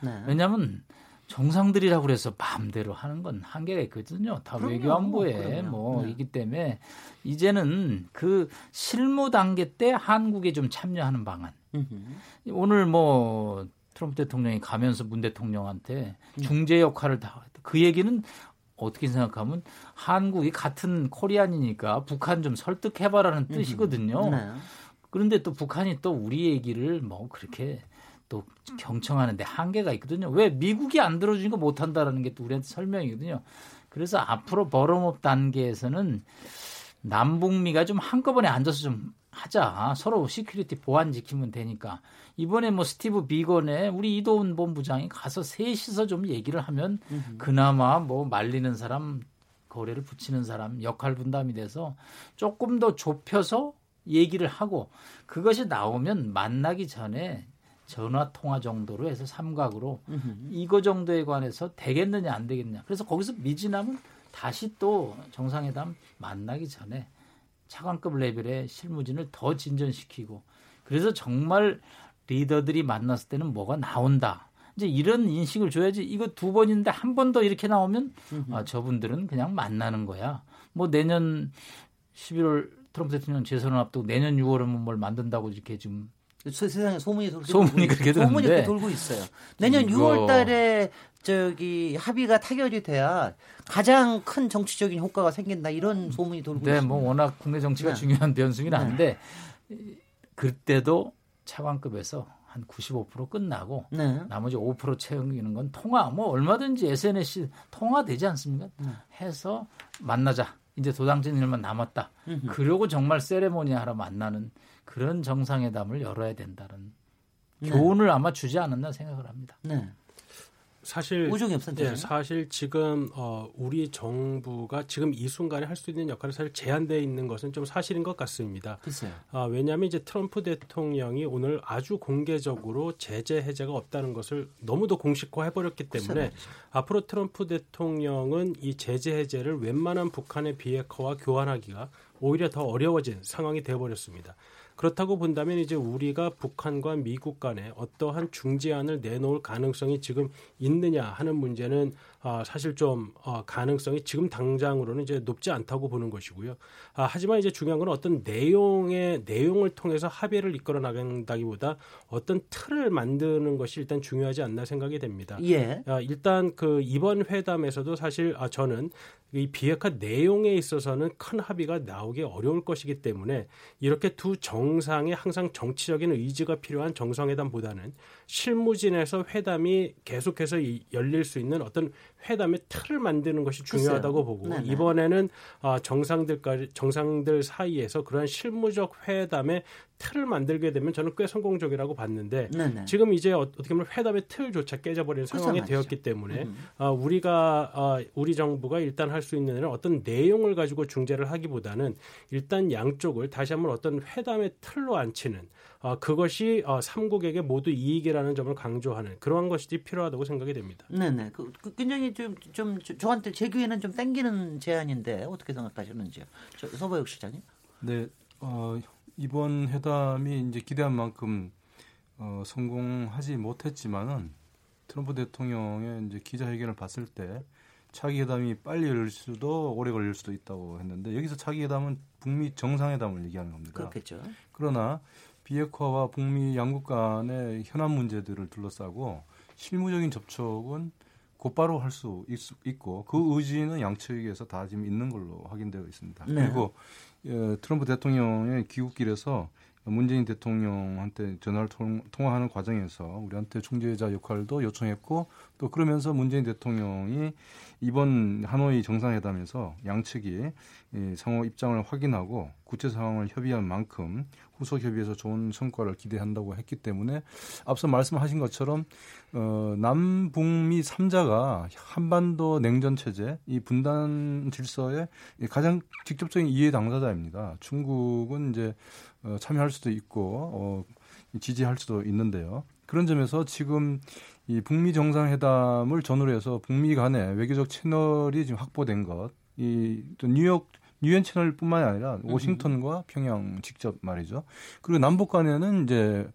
네. 왜냐하면 정상들이라고 그래서 마음대로 하는 건 한계가 있거든요. 다 외교안보에 뭐이기 네. 때문에 이제는 그 실무 단계 때 한국에 좀 참여하는 방안. 음흠. 오늘 뭐 트럼프 대통령이 가면서 문 대통령한테 중재 역할을 다 그 얘기는 어떻게 생각하면 한국이 같은 코리안이니까 북한 좀 설득해봐라는 뜻이거든요. 네. 그런데 또 북한이 또 우리 얘기를 뭐 그렇게 또 경청하는데 한계가 있거든요. 왜 미국이 안 들어주니까 못한다라는 게 또 우리한테 설명이거든요. 그래서 앞으로 bottom up 단계에서는 남북미가 좀 한꺼번에 앉아서 좀 하자. 서로 security 보안 지키면 되니까. 이번에 뭐 스티브 비건의 우리 이도훈 본부장이 가서 셋이서 좀 얘기를 하면 그나마 뭐 말리는 사람, 거래를 붙이는 사람 역할 분담이 돼서 조금 더 좁혀서 얘기를 하고 그것이 나오면 만나기 전에 전화 통화 정도로 해서 삼각으로 이거 정도에 관해서 되겠느냐 안 되겠느냐. 그래서 거기서 미진하면 다시 또 정상회담 만나기 전에 차관급 레벨의 실무진을 더 진전시키고 그래서 정말 리더들이 만났을 때는 뭐가 나온다. 이제 이런 인식을 줘야지 이거 두 번인데 한 번 더 이렇게 나오면 아, 저분들은 그냥 만나는 거야. 뭐 내년 11월 트럼프 대통령 재선을 앞두고 내년 6월에는 뭘 만든다고 이렇게 지금 세- 세상에 소문이 돌고 소문이 있- 그렇게 소문이 돌고 있어요. 내년 이거- 6월 달에 저기 합의가 타결이 돼야 가장 큰 정치적인 효과가 생긴다 이런 소문이 돌고 네, 있습니다. 뭐 워낙 국내 정치가 네. 중요한 변수긴 네. 한데 그때도 차관급에서 한 95% 끝나고 네. 나머지 5% 채우는 건 통화 뭐 얼마든지 SNS 통화 되지 않습니까? 네. 해서 만나자. 이제 도당진 일만 남았다. 음흠. 그러고 정말 세레모니 하러 만나는 그런 정상회담을 열어야 된다는 네. 교훈을 아마 주지 않았나 생각을 합니다. 네. 사실 우종엽 센터장님. 예, 사실 지금 어, 우리 정부가 지금 이 순간에 할 수 있는 역할이 사실 제한되어 있는 것은 좀 사실인 것 같습니다. 글쎄요. 아, 왜냐하면 이제 트럼프 대통령이 오늘 아주 공개적으로 제재 해제가 없다는 것을 너무도 공식화해 버렸기 때문에 말이죠. 앞으로 트럼프 대통령은 이 제재 해제를 웬만한 북한의 비핵화와 교환하기가 오히려 더 어려워진 상황이 되어 버렸습니다. 그렇다고 본다면 이제 우리가 북한과 미국 간에 어떠한 중재안을 내놓을 가능성이 지금 있느냐 하는 문제는 아, 사실 좀 어, 가능성이 지금 당장으로는 이제 높지 않다고 보는 것이고요. 아, 하지만 이제 중요한 건 어떤 내용의 내용을 통해서 합의를 이끌어 나간다기보다 어떤 틀을 만드는 것이 일단 중요하지 않나 생각이 됩니다. 예. 아, 일단 그 이번 회담에서도 사실 아, 저는 이 비핵화 내용에 있어서는 큰 합의가 나오기 어려울 것이기 때문에 이렇게 두 정상의 항상 정치적인 의지가 필요한 정상회담보다는 실무진에서 회담이 계속해서 이- 열릴 수 있는 어떤 회담의 틀을 만드는 것이 중요하다고. 보고 네네. 이번에는 아, 정상들까지 정상들 사이에서 그러한 실무적 회담의 틀을 만들게 되면 저는 꽤 성공적이라고 봤는데 네네. 지금 이제 어- 어떻게 보면 회담의 틀조차 깨져버리는 상황이 그렇죠. 되었기 때문에 음. 아, 우리가 아, 우리 정부가 일단 할 수 있는 일은 어떤 내용을 가지고 중재를 하기보다는 일단 양쪽을 다시 한번 어떤 회담의 틀로 앉히는 아, 그것이 아, 삼국에게 모두 이익이라는 점을 강조하는 그러한 것이 필요하다고 생각이 됩니다. 네네. 그, 그 굉장히 좀, 좀 저- 저한테 제 귀에는 좀 땡기는 제안인데 어떻게 생각하시는지요? 저, 서보혁 실장님. 네, 어, 이번 회담이 이제 기대한 만큼 어, 성공하지 못했지만은 트럼프 대통령의 이제 기자회견을 봤을 때 차기 회담이 빨리 열릴 수도 오래 걸릴 수도 있다고 했는데 여기서 차기 회담은 북미 정상회담을 얘기하는 겁니다. 그렇겠죠. 그러나 비핵화와 북미 양국 간의 현안 문제들을 둘러싸고 실무적인 접촉은 곧바로 할 수 있고 그 의지는 양측에서 다 지금 있는 걸로 확인되어 있습니다. 네. 그리고 예, 트럼프 대통령의 귀국길에서 문재인 대통령한테 전화를 통, 통화하는 과정에서 우리한테 중재자 역할도 요청했고 또 그러면서 문재인 대통령이 이번 하노이 정상회담에서 양측이 이 상호 입장을 확인하고 구체 상황을 협의한 만큼 후속 협의에서 좋은 성과를 기대한다고 했기 때문에 앞서 말씀하신 것처럼 어, 남북미 3자가 한반도 냉전 체제 이 분단 질서의 가장 직접적인 이해 당사자입니다. 중국은 이제 어, 참여할 수도 있고 어, 지지할 수도 있는데요. 그런 점에서 지금 이 북미 정상회담을 전후로 해서 북미 간의 외교적 채널이 지금 확보된 것, 이또 뉴욕 유엔 채널뿐만이 아니라 워싱턴과 평양 직접 말이죠. 그리고 남북 간에는 이제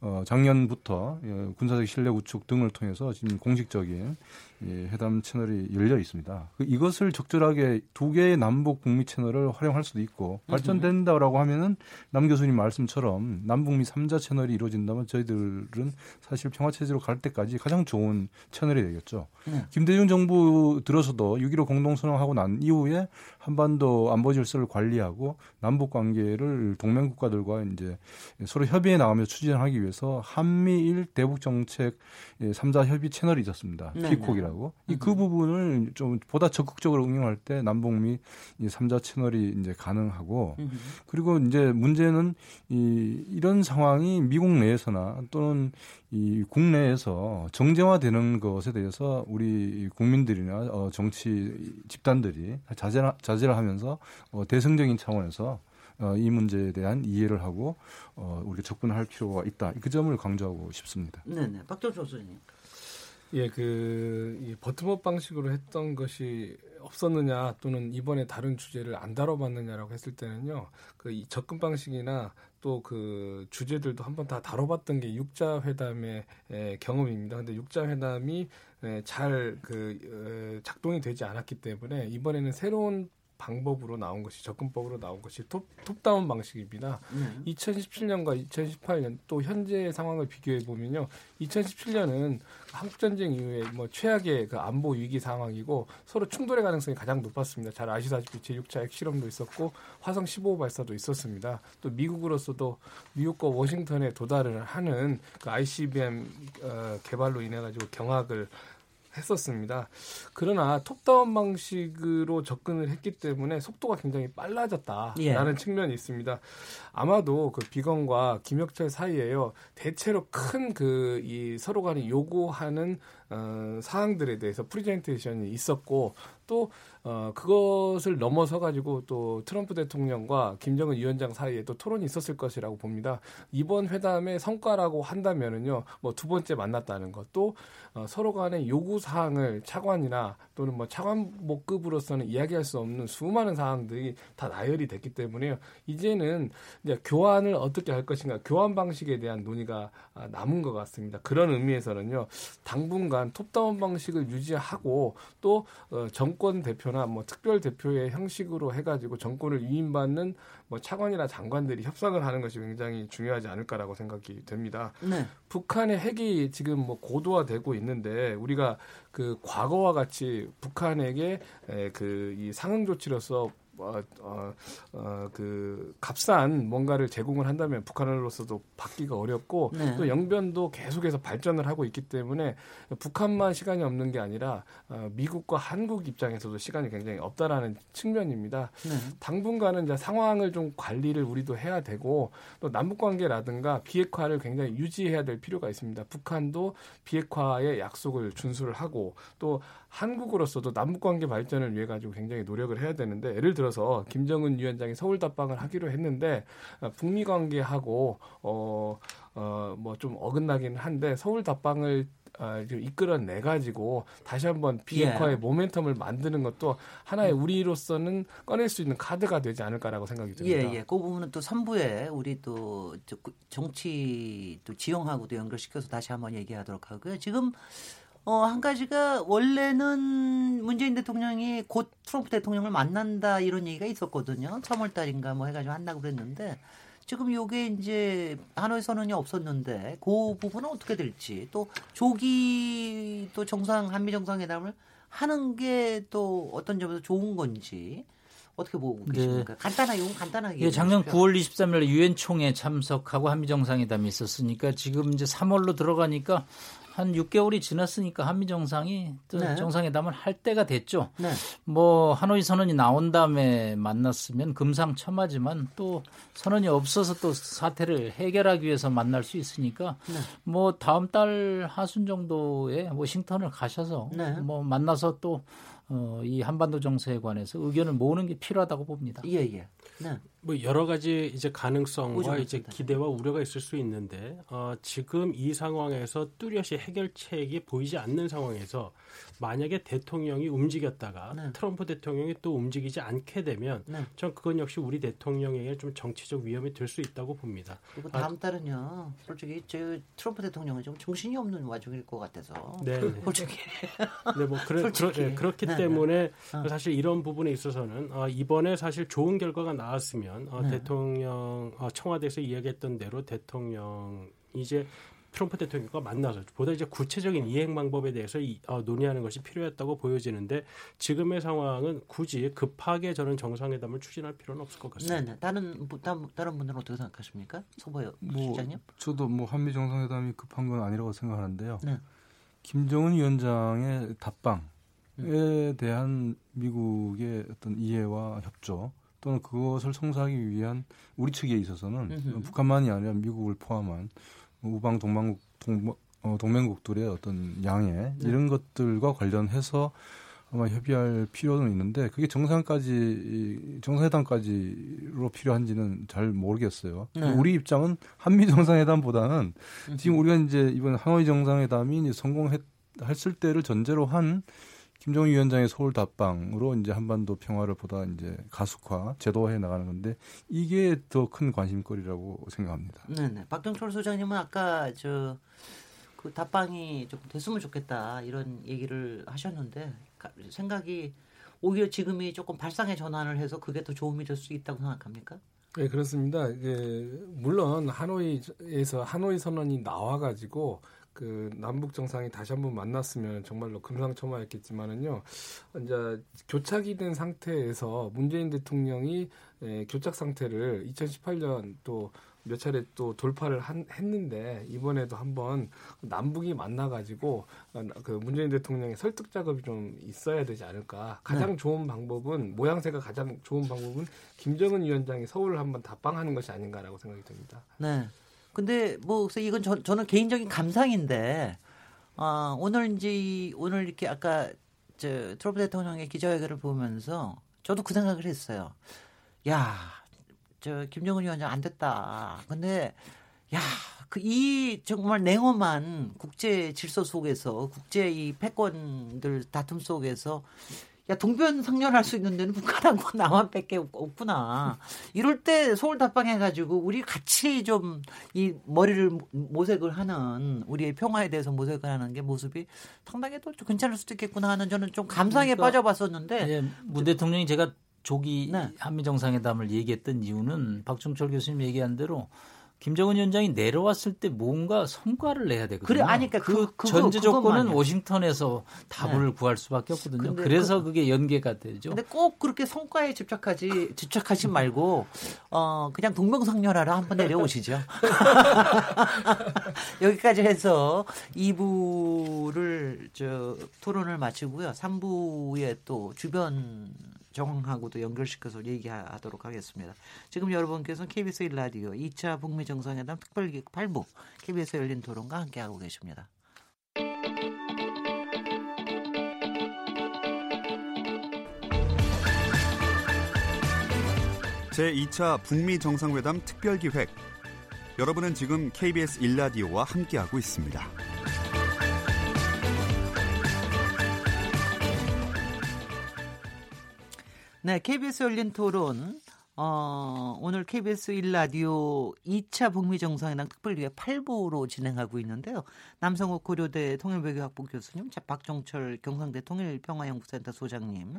어, 작년부터 예, 군사적 실력 우측 등을 통해서 지금 공식적인 예, 회담 채널이 열려 있습니다. 그 이것을 적절하게 두 개의 남북 북미 채널을 활용할 수도 있고 발전된다라고 하면은 남 교수님 말씀처럼 남북미 3자 채널이 이루어진다면 저희들은 사실 평화 체제로 갈 때까지 가장 좋은 채널이 되겠죠. 네. 김대중 정부 들어서도 6.15 공동선언하고 난 이후에 한반도 안보 질서를 관리하고 남북 관계를 동맹 국가들과 이제 서로 협의해 나가며 추진하기 위해서 한미일 대북 정책 3자 협의 채널이 있었습니다. 네, 피콕이라 고. 네. 이그 부분을 좀 보다 적극적으로 응용할 때 남북미 3자 채널이 이제 가능하고 그리고 이제 문제는 이 이런 상황이 미국 내에서나 또는 이 국내에서 정쟁화되는 것에 대해서 우리 국민들이나 어, 정치 집단들이 자제를, 자제를 하면서 어, 대승적인 차원에서 어, 이 문제에 대한 이해를 하고 어, 우리가 접근할 필요가 있다. 그 점을 강조하고 싶습니다. 네네. 박정수 교수님. 예, 그, 이 버트업 방식으로 했던 것이 없었느냐 또는 이번에 다른 주제를 안 다뤄봤느냐라고 했을 때는요, 그 접근 방식이나 또 그 주제들도 한번 다 다뤄봤던 게 육자 회담의 에, 경험입니다. 근데 육자 회담이 잘 그 작동이 되지 않았기 때문에 이번에는 새로운 방법으로 나온 것이 접근법으로 나온 것이 톱, 톱다운 방식입니다. 음. 2017년과 2018년 또 현재 상황을 비교해 보면요. 2017년은 한국 전쟁 이후에 뭐 최악의 그 안보 위기 상황이고 서로 충돌의 가능성이 가장 높았습니다. 잘 아시다시피 제6차 핵실험도 있었고 화성 15호 발사도 있었습니다. 또 미국으로서도 뉴욕과 워싱턴에 도달을 하는 그 ICBM 어, 개발로 인해 가지고 경악을 했었습니다. 그러나 top down 방식으로 접근을 했기 때문에 속도가 굉장히 빨라졌다라는 예. 측면이 있습니다. 아마도 그 비건과 김혁철 사이에요 대체로 큰 그 이 서로 간에 요구하는 어, 사항들에 대해서 프리젠테이션이 있었고 또 어, 그것을 넘어서 가지고 또 트럼프 대통령과 김정은 위원장 사이에 또 토론이 있었을 것이라고 봅니다. 이번 회담의 성과라고 한다면은요, 뭐 두 번째 만났다는 것도 어, 서로 간의 요구 사항을 차관이나 또는 뭐 차관목급으로서는 이야기할 수 없는 수많은 사항들이 다 나열이 됐기 때문에요. 이제는 이제 교환을 어떻게 할 것인가, 교환 방식에 대한 논의가 아, 남은 것 같습니다. 그런 의미에서는요, 당분간 톱다운 방식을 유지하고 또 어, 정권 대표나 뭐 특별 대표의 형식으로 해가지고 정권을 위임받는 뭐 차관이나 장관들이 협상을 하는 것이 굉장히 중요하지 않을까라고 생각이 됩니다. 네. 북한의 핵이 지금 뭐 고도화되고 있는데 우리가 그 과거와 같이 북한에게 그 이 상응 조치로서 어, 어, 어, 그 값싼 뭔가를 제공을 한다면 북한으로서도 받기가 어렵고 네. 또 영변도 계속해서 발전을 하고 있기 때문에 북한만 시간이 없는 게 아니라 어, 미국과 한국 입장에서도 시간이 굉장히 없다라는 측면입니다. 네. 당분간은 이제 상황을 좀 관리를 우리도 해야 되고 또 남북 관계라든가 비핵화를 굉장히 유지해야 될 필요가 있습니다. 북한도 비핵화의 약속을 준수를 하고 또 한국으로서도 남북 관계 발전을 위해 가지고 굉장히 노력을 해야 되는데 예를 들어서 김정은 위원장이 서울 답방을 하기로 했는데 어, 북미 관계하고 어 어 뭐 좀 어긋나긴 한데 서울 답방을 어, 이끌어내 가지고 다시 한번 비핵화의 예. 모멘텀을 만드는 것도 하나의 음. 우리로서는 꺼낼 수 있는 카드가 되지 않을까라고 생각이 듭니다. 예, 예. 그 부분은 또 3부에 우리 또 정치 또 지형하고도 연결시켜서 다시 한번 얘기하도록 하고요. 지금 어, 한 가지가 원래는 문재인 대통령이 곧 트럼프 대통령을 만난다 이런 얘기가 있었거든요. 3월 달인가 뭐 해가지고 한다고 그랬는데 지금 요게 이제 하노이 선언이 없었는데 그 부분은 어떻게 될지 또 조기 또 정상 한미 정상회담을 하는 게 또 어떤 점에서 좋은 건지 어떻게 보고 네. 계십니까? 네. 간단하게 간단하게. 예, 작년 9월 23일 유엔 총회 참석하고 한미 정상회담이 있었으니까 지금 이제 3월로 들어가니까 한 6개월이 지났으니까 한미 정상이 네. 정상회담을 할 때가 됐죠. 네. 뭐 하노이 선언이 나온 다음에 만났으면 금상첨화지만 또 선언이 없어서 또 사태를 해결하기 위해서 만날 수 있으니까 네. 뭐 다음 달 하순 정도에 워싱턴을 가셔서 네. 뭐 만나서 또 어, 이 한반도 정세에 관해서 의견을 모으는 게 필요하다고 봅니다. 예, 예. 네. 뭐 여러 가지 이제 가능성과 이제 기대와 우려가 있을 수 있는데 어, 지금 이 상황에서 뚜렷이 해결책이 보이지 않는 상황에서 만약에 대통령이 움직였다가 네. 트럼프 대통령이 또 움직이지 않게 되면 네. 전 그건 역시 우리 대통령에게 좀 정치적 위험이 될 수 있다고 봅니다. 그리고 다음 아, 달은요, 솔직히 저 트럼프 대통령은 좀 정신이 없는 와중일 것 같아서. 네, 네. [laughs] 솔직히. 네, 뭐 그래, 그러, 네, 그렇기 네, 네. 때문에 어. 사실 이런 부분에 있어서는 어, 이번에 사실 좋은 결과가 나왔으면 어, 대통령 어, 청와대에서 이야기했던 대로 대통령 이제 트럼프 대통령과 만나서 보다 이제 구체적인 이행 방법에 대해서 이, 어, 논의하는 것이 필요했다고 보여지는데 지금의 상황은 굳이 급하게 저는 정상회담을 추진할 필요는 없을 것 같습니다. 네, 네. 다른 다른 분들은 어떻게 생각하십니까, 소보여 뭐, 시장님? 저도 뭐 한미 정상회담이 급한 건 아니라고 생각하는데요. 네. 김정은 위원장의 답방에 음. 대한 미국의 어떤 이해와 협조 또는 그것을 성사하기 위한 우리 측에 있어서는 음흠. 북한만이 아니라 미국을 포함한 우방 동맹국 동, 어, 동맹국들의 어떤 양해 네. 이런 것들과 관련해서 아마 협의할 필요는 있는데 그게 정상까지 정상회담까지로 필요한지는 잘 모르겠어요. 네. 우리 입장은 한미 정상회담보다는 지금 우리가 이제 이번 하노이 정상회담이 성공했을 때를 전제로 한 김정은 위원장의 서울 답방으로 이제 한반도 평화를 보다 이제 가속화, 제도화해 나가는 건데 이게 더 큰 관심거리라고 생각합니다. 네, 네. 박정철 소장님은 아까 저 그 답방이 좀 됐으면 좋겠다 이런 얘기를 하셨는데 생각이 오히려 지금이 조금 발상의 전환을 해서 그게 더 도움이 될 수 있다고 생각합니까? 네, 그렇습니다. 이게 물론 하노이에서 하노이 선언이 나와가지고 그 남북 정상이 다시 한번 만났으면 정말로 금상첨화였겠지만은요. 이제 교착이 된 상태에서 문재인 대통령이 에, 교착 상태를 2018년 또 몇 차례 또 돌파를 한, 했는데 이번에도 한번 남북이 만나가지고 어, 그 문재인 대통령의 설득 작업이 좀 있어야 되지 않을까. 가장 네. 좋은 방법은 모양새가 가장 좋은 방법은 김정은 위원장이 서울을 한번 답방하는 것이 아닌가라고 생각이 듭니다. 네. 근데 뭐 그래서 이건 저, 저는 개인적인 감상인데 아, 오늘 이제 오늘 이렇게 아까 저 트럼프 대통령의 기자회견을 보면서 저도 그 생각을 했어요. 야, 저 김정은 위원장 안 됐다. 근데 야, 그 이 정말 냉엄한 국제 질서 속에서 국제 이 패권들 다툼 속에서 야 동변 상련할 수 있는 데는 북한하고 남한밖에 없구나. 이럴 때 서울 답방해 가지고 우리 같이 좀 이 머리를 모색을 하는 우리의 평화에 대해서 모색을 하는 게 모습이 상당히 또 괜찮을 수도 있겠구나 하는 저는 좀 감상에 그러니까, 빠져봤었는데. 예, 문 대통령이 제가 조기 네. 한미 정상회담을 얘기했던 이유는 박종철 교수님 얘기한 대로 김정은 위원장이 내려왔을 때 뭔가 성과를 내야 되거든요. 그래, 아니까 그, 그 전제 조건은 워싱턴에서 답을 네. 구할 수밖에 없거든요. 그래서 그, 게 연계가 되죠. 근데 꼭 그렇게 성과에 집착하지 집착하지 말고 어 그냥 동명상련하러 한번 내려오시죠. [laughs] 여기까지 해서 2부를 저 토론을 마치고요. 3부에 또 주변 정하고도 연결시켜서 얘기하도록 하겠습니다. 지금 여러분께서는 KBS 1라디오 2차 북미 정상회담 특별기획 8부 KBS 열린 토론과 함께하고 계십니다. 제2차 북미 정상회담 특별기획 여러분은 지금 KBS 1라디오와 함께하고 있습니다. 네, KBS 열린 토론. 어, 오늘 KBS 1라디오 2차 북미 정상회담 특별기획 8부로 진행하고 있는데요. 남성호 고려대 통일외교학부 교수님, 박종철 경상대 통일평화연구센터 소장님,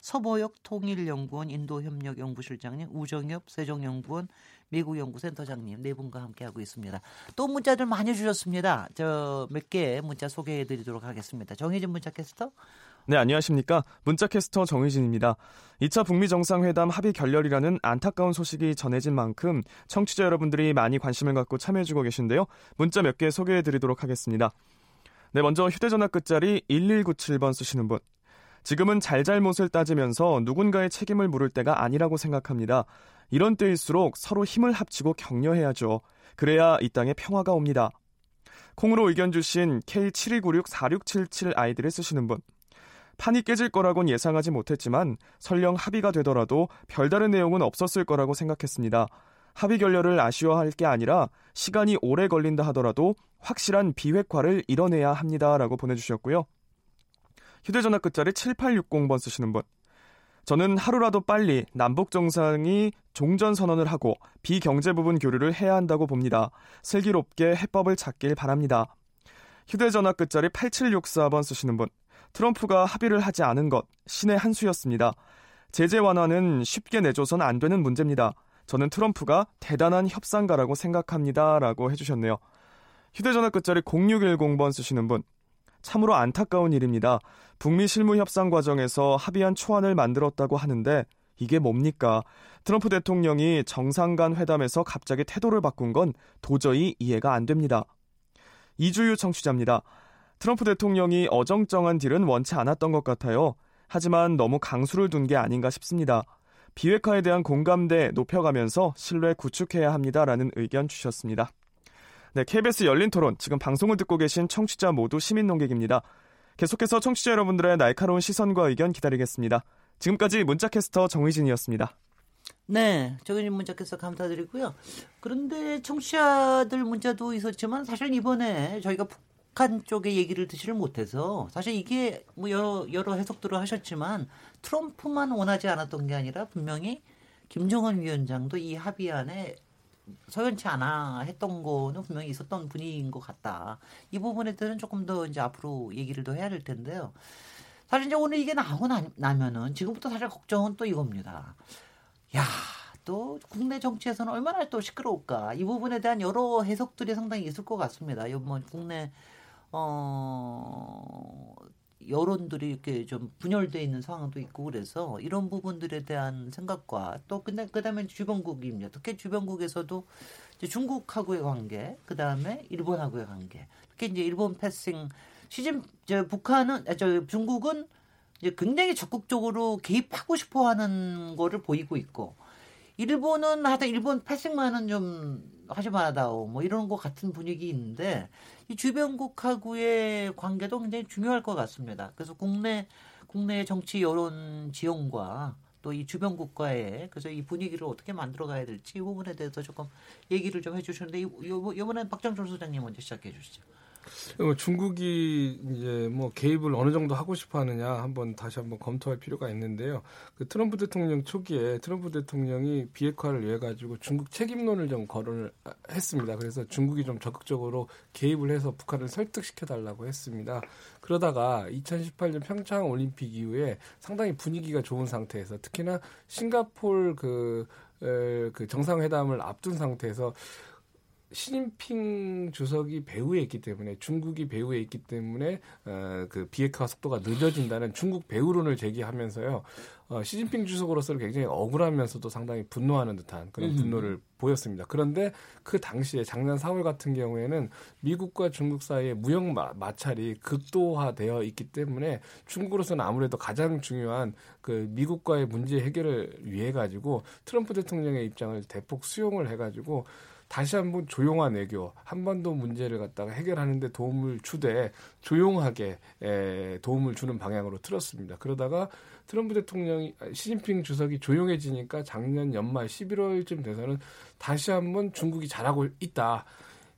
서보역 통일연구원 인도협력연구실장님, 우정엽 세종연구원 미국연구센터장님 네 분과 함께하고 있습니다. 또 문자들 많이 주셨습니다. 저 몇 개 문자 소개해드리도록 하겠습니다. 정혜진 문자 캐스터. 네, 안녕하십니까. 문자캐스터 정의진입니다. 2차 북미 정상회담 합의 결렬이라는 안타까운 소식이 전해진 만큼 청취자 여러분들이 많이 관심을 갖고 참여해주고 계신데요. 문자 몇 개 소개해드리도록 하겠습니다. 네, 먼저 휴대전화 끝자리 1197번 쓰시는 분. 지금은 잘잘못을 따지면서 누군가의 책임을 물을 때가 아니라고 생각합니다. 이런 때일수록 서로 힘을 합치고 격려해야죠. 그래야 이 땅에 평화가 옵니다. 콩으로 의견 주신 K72964677 아이들을 쓰시는 분. 판이 깨질 거라곤 예상하지 못했지만 설령 합의가 되더라도 별다른 내용은 없었을 거라고 생각했습니다. 합의 결렬을 아쉬워할 게 아니라 시간이 오래 걸린다 하더라도 확실한 비핵화를 이뤄내야 합니다라고 보내주셨고요. 휴대전화 끝자리 7860번 쓰시는 분. 저는 하루라도 빨리 남북 정상이 종전 선언을 하고 비경제 부분 교류를 해야 한다고 봅니다. 슬기롭게 해법을 찾길 바랍니다. 휴대전화 끝자리 8764번 쓰시는 분. 트럼프가 합의를 하지 않은 것 신의 한 수였습니다. 제재 완화는 쉽게 내줘선 안 되는 문제입니다. 저는 트럼프가 대단한 협상가라고 생각합니다. 라고 해주셨네요. 휴대전화 끝자리 0610번 쓰시는 분. 참으로 안타까운 일입니다. 북미 실무 협상 과정에서 합의한 초안을 만들었다고 하는데 이게 뭡니까? 트럼프 대통령이 정상 간 회담에서 갑자기 태도를 바꾼 건 도저히 이해가 안 됩니다. 이주유 청취자입니다. 트럼프 대통령이 어정쩡한 딜은 원치 않았던 것 같아요. 하지만 너무 강수를 둔 게 아닌가 싶습니다. 비핵화에 대한 공감대 높여가면서 신뢰 구축해야 합니다라는 의견 주셨습니다. 네, KBS 열린 토론 지금 방송을 듣고 계신 청취자 모두 시민 농객입니다. 계속해서 청취자 여러분들의 날카로운 시선과 의견 기다리겠습니다. 지금까지 문자캐스터 정의진이었습니다. 네, 정의진 문자캐스터 감사드리고요. 그런데 청취자들 문자도 있었지만 사실 이번에 저희가 북한 쪽의 얘기를 듣지를 못해서 사실 이게 뭐 여러 여러 해석들을 하셨지만 트럼프만 원하지 않았던 게 아니라 분명히 김정은 위원장도 이 합의안에 서연치 않아 했던 거는 분명히 있었던 분위기인 것 같다. 이 부분에 대해서는 조금 더 이제 앞으로 얘기를 더 해야 될 텐데요. 사실 이제 오늘 이게 나오고 나, 나면은 지금부터 사실 걱정은 또 이겁니다. 야, 또 국내 정치에서는 얼마나 또 시끄러울까. 이 부분에 대한 여러 해석들이 상당히 있을 것 같습니다. 뭐 국내 어 여론들이 이렇게 좀 분열돼 있는 상황도 있고 그래서 이런 부분들에 대한 생각과 또 근데 그다음에 주변국입니다. 특히 주변국에서도 이제 중국하고의 관계, 그다음에 일본하고의 관계. 특히 이제 일본 패싱 시즌 저 북한은 아, 저 중국은 이제 굉장히 적극적으로 개입하고 싶어 하는 거를 보이고 있고 일본은 하여튼 일본 패싱만은 좀 하지 말아다오 뭐 이런 것 같은 분위기 있는데 이 주변국하고의 관계도 굉장히 중요할 것 같습니다. 그래서 국내 국내 정치 여론 지형과 또 이 주변국과의 그래서 이 분위기를 어떻게 만들어가야 될지 이 부분에 대해서 조금 얘기를 좀 해주시는데 이번엔 박정철 소장님 먼저 시작해 주시죠. 뭐 중국이 이제 뭐 개입을 어느 정도 하고 싶어 하느냐 한번 다시 한번 검토할 필요가 있는데요. 그 트럼프 대통령 초기에 트럼프 대통령이 비핵화를 위해 가지고 중국 책임론을 좀 거론을 했습니다. 그래서 중국이 좀 적극적으로 개입을 해서 북한을 설득시켜 달라고 했습니다. 그러다가 2018년 평창 올림픽 이후에 상당히 분위기가 좋은 상태에서 특히나 싱가폴 그, 그 정상회담을 앞둔 상태에서 시진핑 주석이 배후에 있기 때문에 중국이 배후에 있기 때문에 어, 그 비핵화 속도가 늦어진다는 중국 배후론을 제기하면서요. 어, 시진핑 주석으로서는 굉장히 억울하면서도 상당히 분노하는 듯한 그런 분노를 보였습니다. 그런데 그 당시에 작년 4월 같은 경우에는 미국과 중국 사이의 무역 마찰이 극도화되어 있기 때문에 중국으로서는 아무래도 가장 중요한 그 미국과의 문제 해결을 위해 가지고 트럼프 대통령의 입장을 대폭 수용을 해 가지고 다시 한번 조용한 외교, 한반도 문제를 갖다가 해결하는데 도움을 주되 조용하게 에, 도움을 주는 방향으로 틀었습니다. 그러다가 트럼프 대통령이 시진핑 주석이 조용해지니까 작년 연말 11월쯤 돼서는 다시 한번 중국이 잘하고 있다.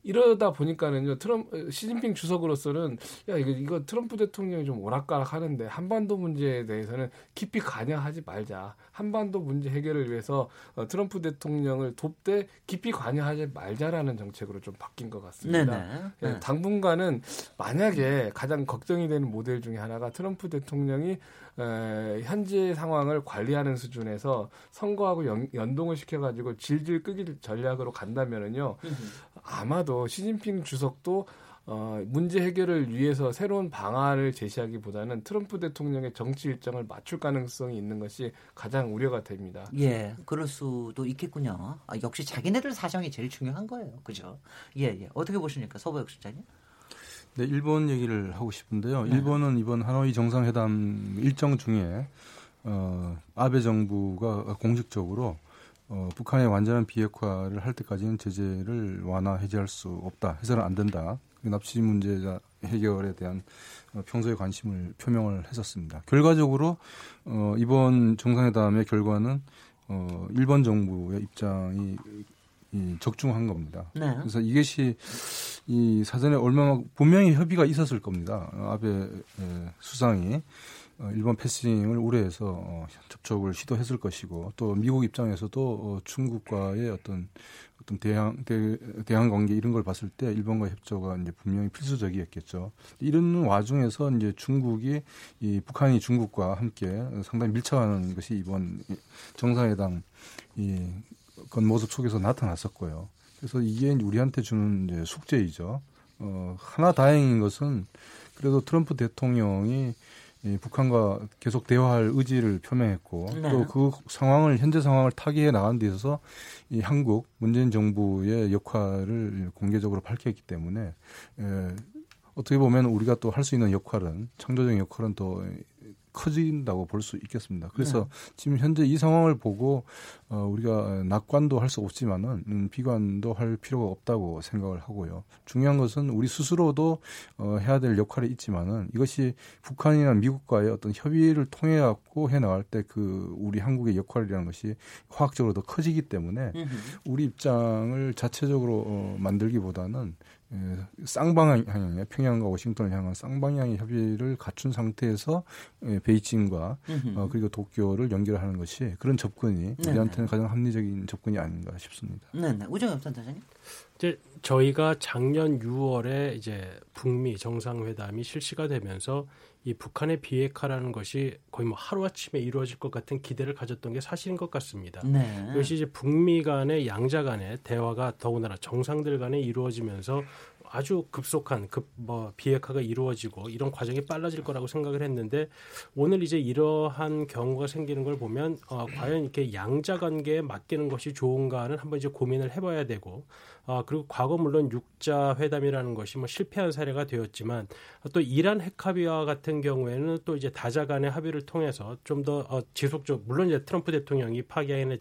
이러다 보니까는요 트럼 시진핑 주석으로서는 야 이거 이거 트럼프 대통령이 좀 오락가락 하는데 한반도 문제에 대해서는 깊이 관여하지 말자 한반도 문제 해결을 위해서 어, 트럼프 대통령을 돕되 깊이 관여하지 말자라는 정책으로 좀 바뀐 것 같습니다. 예, 네. 당분간은 만약에 가장 걱정이 되는 모델 중에 하나가 트럼프 대통령이 에, 현재 상황을 관리하는 수준에서 선거하고 연, 연동을 시켜가지고 질질 끄기 전략으로 간다면은요 아마도 시진핑 주석도 어, 문제 해결을 위해서 새로운 방안을 제시하기보다는 트럼프 대통령의 정치 일정을 맞출 가능성이 있는 것이 가장 우려가 됩니다. 예, 그럴 수도 있겠군요. 아, 역시 자기네들 사정이 제일 중요한 거예요. 그죠? 예, 예. 어떻게 보십니까? 서보혁 실장님? 네, 일본 얘기를 하고 싶은데요. 네. 일본은 이번 하노이 정상회담 일정 중에 어, 아베 정부가 공식적으로 어, 북한의 완전한 비핵화를 할 때까지는 제재를 완화 해제할 수 없다 해서는 안 된다 납치 문제 해결에 대한 어, 평소에 관심을 표명을 했었습니다. 결과적으로 어, 이번 정상회담의 결과는 어, 일본 정부의 입장이 이 적중한 겁니다. 네. 그래서 이것이 이 사전에 얼마나 분명히 협의가 있었을 겁니다. 아베 수상이 어, 일본 패싱을 우려해서 어, 접촉을 시도했을 것이고 또 미국 입장에서도 어, 중국과의 어떤 어떤 대항 대, 대항 관계 이런 걸 봤을 때 일본과 협조가 이제 분명히 필수적이었겠죠. 이런 와중에서 이제 중국이 이 북한이 중국과 함께 상당히 밀착하는 것이 이번 정상회담 이 겉모습 속에서 나타났었고요. 그래서 이게 우리한테 주는 이제 숙제이죠. 어, 하나 다행인 것은 그래도 트럼프 대통령이 이 북한과 계속 대화할 의지를 표명했고 네. 또그 상황을 현재 상황을 타개해 나간 데 있어서 이 한국 문재인 정부의 역할을 공개적으로 밝혔기 때문에 에, 어떻게 보면 우리가 또 할 수 있는 역할은 창조적인 역할은 또 커진다고 볼 수 있겠습니다. 그래서 네. 지금 현재 이 상황을 보고 어, 우리가 낙관도 할 수 없지만은 음, 비관도 할 필요가 없다고 생각을 하고요. 중요한 것은 우리 스스로도 어, 해야 될 역할이 있지만은 이것이 북한이나 미국과의 어떤 협의를 통해 갖고 해 나갈 때 그 우리 한국의 역할이라는 것이 화학적으로 더 커지기 때문에 우리 입장을 자체적으로 어, 만들기보다는 예, 쌍방향의 평양과 워싱턴을 향한 쌍방향의 협의를 갖춘 상태에서 예, 베이징과 어, 그리고 도쿄를 연결하는 것이 그런 접근이 네네. 우리한테는 가장 합리적인 접근이 아닌가 싶습니다. 네, 네. 우정엽 센터장님. 이제 저희가 작년 6월에 이제 북미 정상회담이 실시가 되면서 이 북한의 비핵화라는 것이 거의 뭐 하루아침에 이루어질 것 같은 기대를 가졌던 게 사실인 것 같습니다. 네. 이것이 이제 북미 간의 양자 간의 대화가 더군다나 정상들 간에 이루어지면서 아주 급속한 급 뭐 비핵화가 이루어지고 이런 과정이 빨라질 거라고 생각을 했는데 오늘 이제 이러한 경우가 생기는 걸 보면 어, 과연 이렇게 양자 관계에 맡기는 것이 좋은가는 한번 이제 고민을 해봐야 되고 어, 그리고 과거 물론 육자 회담이라는 것이 뭐 실패한 사례가 되었지만 또 이란 핵합의와 같은 경우에는 또 이제 다자 간의 합의를 통해서 좀 더 어, 지속적 물론 이제 트럼프 대통령이 파기하긴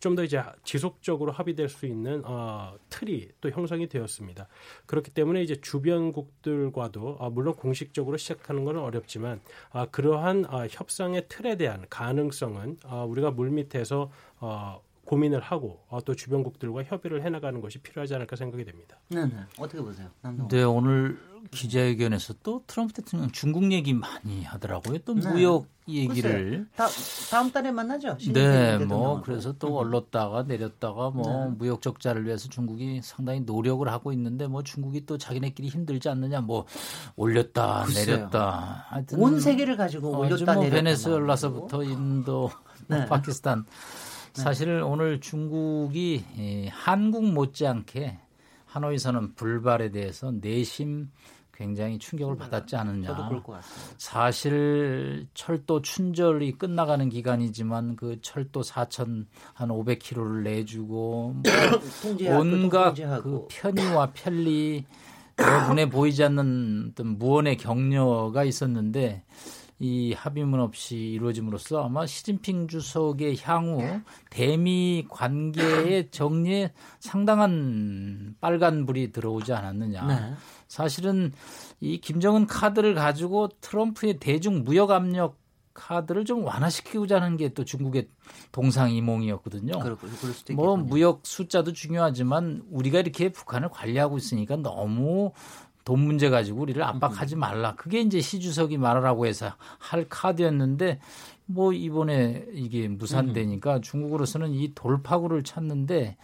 좀더 이제 지속적으로 합의될 수 있는 어, 틀이 또 형성이 되었습니다. 그렇기 때문에 이제 주변국들과도 어, 물론 공식적으로 시작하는 것은 어렵지만 어, 그러한 어, 협상의 틀에 대한 가능성은 어, 우리가 물밑에서 어, 고민을 하고 어, 또 주변국들과 협의를 해나가는 것이 필요하지 않을까 생각이 됩니다. 네, 네. 어떻게 보세요? 네, 오늘 기자회견에서 또 트럼프 대통령 중국 얘기 많이 하더라고요. 또 네. 무역 얘기를 다, 다음 달에 만나죠. 네, 뭐 그래서 또 올랐다가 내렸다가 뭐 네. 무역 적자를 위해서 중국이 상당히 노력을 하고 있는데 뭐 중국이 또 자기네끼리 힘들지 않느냐 뭐 올렸다 글쎄요. 내렸다 하여튼 온 세계를 가지고 올렸다 뭐 내렸다 베네수엘라서부터 인도, 네. [laughs] 파키스탄 네. 사실 오늘 중국이 한국 못지않게 하노이 선언 불발에 대해서 내심 굉장히 충격을 받았지 않느냐. 사실 철도 춘절이 끝나가는 기간이지만 그 철도 4천 한 500km를 내주고 뭐 [coughs] 온갖 그 편의와 편리 눈에 보이지 않는 어떤 무언의 격려가 있었는데 이 합의문 없이 이루어짐으로써 아마 시진핑 주석의 향후 대미 관계의 정리에 상당한 빨간 불이 들어오지 않았느냐. 네. 사실은 이 김정은 카드를 가지고 트럼프의 대중 무역 압력 카드를 좀 완화시키고자 하는 게 또 중국의 동상이몽이었거든요. 뭐 무역 숫자도 중요하지만 우리가 이렇게 북한을 관리하고 있으니까 너무 돈 문제 가지고 우리를 압박하지 말라. 그게 이제 시 주석이 말하라고 해서 할 카드였는데 뭐 이번에 이게 무산되니까 중국으로서는 이 돌파구를 찾는데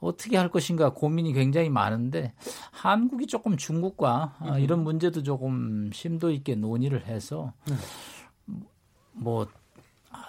어떻게 할 것인가 고민이 굉장히 많은데 한국이 조금 중국과 이런 문제도 조금 심도 있게 논의를 해서 네. 뭐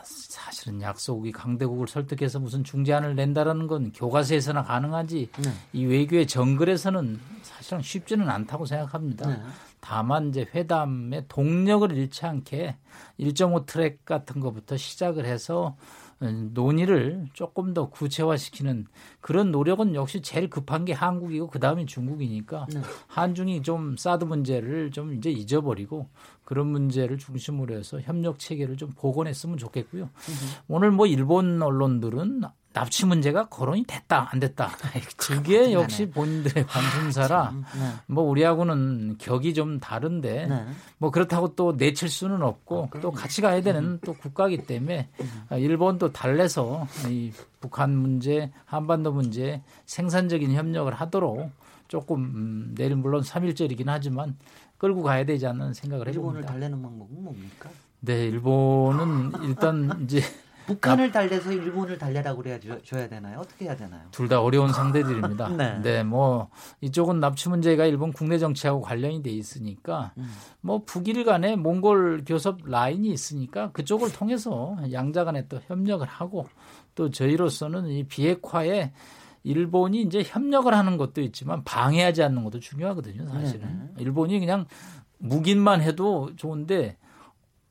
사실은 약속이 강대국을 설득해서 무슨 중재안을 낸다라는 건 교과서에서나 가능하지 네. 이 외교의 정글에서는 사실은 쉽지는 않다고 생각합니다. 네. 다만 이제 회담의 동력을 잃지 않게 1.5 트랙 같은 것부터 시작을 해서 논의를 조금 더 구체화시키는 그런 노력은 역시 제일 급한 게 한국이고 그 다음이 중국이니까 네. 한중이 좀 사드 문제를 좀 이제 잊어버리고 그런 문제를 중심으로 해서 협력 체계를 좀 복원했으면 좋겠고요. 으흠. 오늘 뭐 일본 언론들은 납치 문제가 거론이 됐다 안 됐다. [laughs] 그게 역시 본인들의 관심사라 네. 뭐 우리하고는 격이 좀 다른데 네. 뭐 그렇다고 또 내칠 수는 없고 또 같이 가야 되는 또 국가이기 때문에 아, 일본도 달래서 이 북한 문제, 한반도 문제 생산적인 협력을 하도록 조금 음, 내일 물론 3일절이긴 하지만 끌고 가야 되지 않는 생각을 일본을 해봅니다. 달래는 방법은 뭡니까? 네, 일본은 일단 [laughs] 이제 북한을 달래서 일본을 달래라고 그래야 줘- 줘야 되나요? 어떻게 해야 되나요? 둘 다 어려운 상대들입니다. [laughs] 네. 네. 뭐 이쪽은 납치 문제가 일본 국내 정치하고 관련이 돼 있으니까 음. 뭐 북일 간에 몽골 교섭 라인이 있으니까 그쪽을 통해서 양자 간에 또 협력을 하고 또 저희로서는 이 비핵화에 일본이 이제 협력을 하는 것도 있지만 방해하지 않는 것도 중요하거든요, 사실은. 일본이 그냥 묵인만 해도 좋은데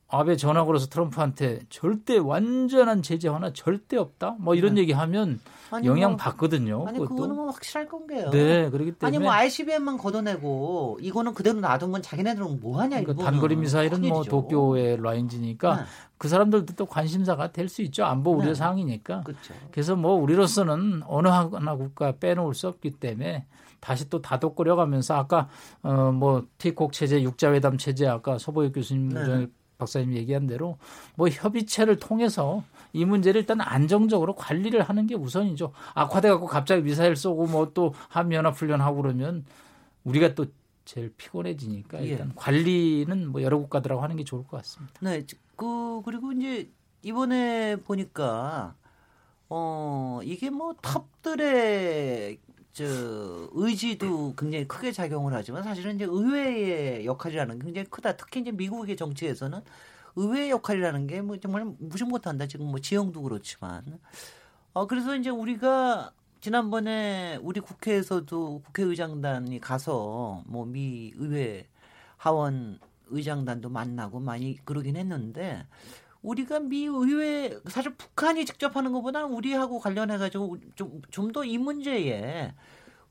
아베 전화 걸어서 트럼프한테 절대 완전한 제재 하나 절대 없다. 뭐 이런 네. 얘기하면 아니, 영향 뭐- 받거든요. 아니 그것도. 그거는 뭐 확실할 건게요. 네, 그렇기 때문에 아니 뭐 ICBM만 걷어내고 이거는 그대로 놔두면 자기네들은 뭐 하냐 그러니까 일본은. 단거리 미사일은 뭐. 도쿄의 라인지니까 네. 그 사람들도 또 관심사가 될 수 있죠. 안보 우려 네. 사항이니까. 그렇죠. 그래서 뭐 우리로서는 어느 하나 국가 빼놓을 수 없기 때문에 다시 또 다독거려 가면서 아까 어뭐 티콕 체제, 육자회담 체제 아까 서보혁 교수님 네. 네. 박사님 얘기한 대로 뭐 협의체를 통해서 이 문제를 일단 안정적으로 관리를 하는 게 우선이죠. 악화돼 갖고 갑자기 미사일 쏘고 뭐 또 한미연합 훈련하고 그러면 우리가 또 제일 피곤해지니까 예. 일단 관리는 뭐 여러 국가들하고 하는 게 좋을 것 같습니다. 네, 그 그리고 이제 이번에 보니까 어 이게 뭐 탑들의 저 의지도 굉장히 크게 작용을 하지만 사실은 이제 의회의 역할이라는 게 굉장히 크다. 특히 이제 미국의 정치에서는 의회의 역할이라는 게 뭐 정말 무시 못한다. 지금 뭐 지형도 그렇지만 어 그래서 이제 우리가 지난번에 우리 국회에서도 국회의장단이 가서 뭐 미 의회 하원 의장단도 만나고 많이 그러긴 했는데 우리가 미 의회 사실 북한이 직접 하는 것보다는 우리하고 관련해 가지고 좀 좀 더 이 문제에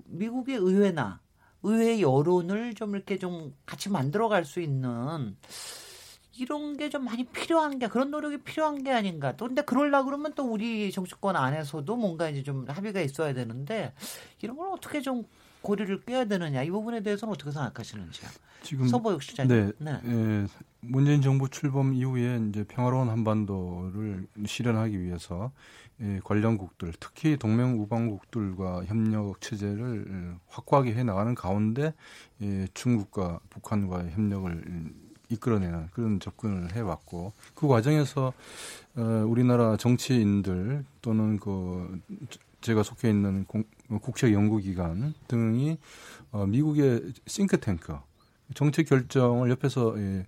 미국의 의회나 의회 여론을 좀 이렇게 좀 같이 만들어 갈 수 있는 이런 게 좀 많이 필요한 게 그런 노력이 필요한 게 아닌가. 또 근데 그러려 그러면 또 우리 정치권 안에서도 뭔가 이제 좀 합의가 있어야 되는데 이런 걸 어떻게 좀 고리를 껴야 되느냐 이 부분에 대해서는 어떻게 생각하시는지요? 지금 서보혁 실장님. 네, 예, 문재인 정부 출범 이후에 이제 평화로운 한반도를 실현하기 위해서 예, 관련국들, 특히 동맹 우방국들과 협력 체제를 확고하게 해 나가는 가운데 예, 중국과 북한과의 협력을 이끌어내는 그런 접근을 해왔고 그 과정에서 어, 우리나라 정치인들 또는 그 제가 속해 있는 공, 국책 연구기관 등이 어, 미국의 싱크탱크 정책 결정을 옆에서 예,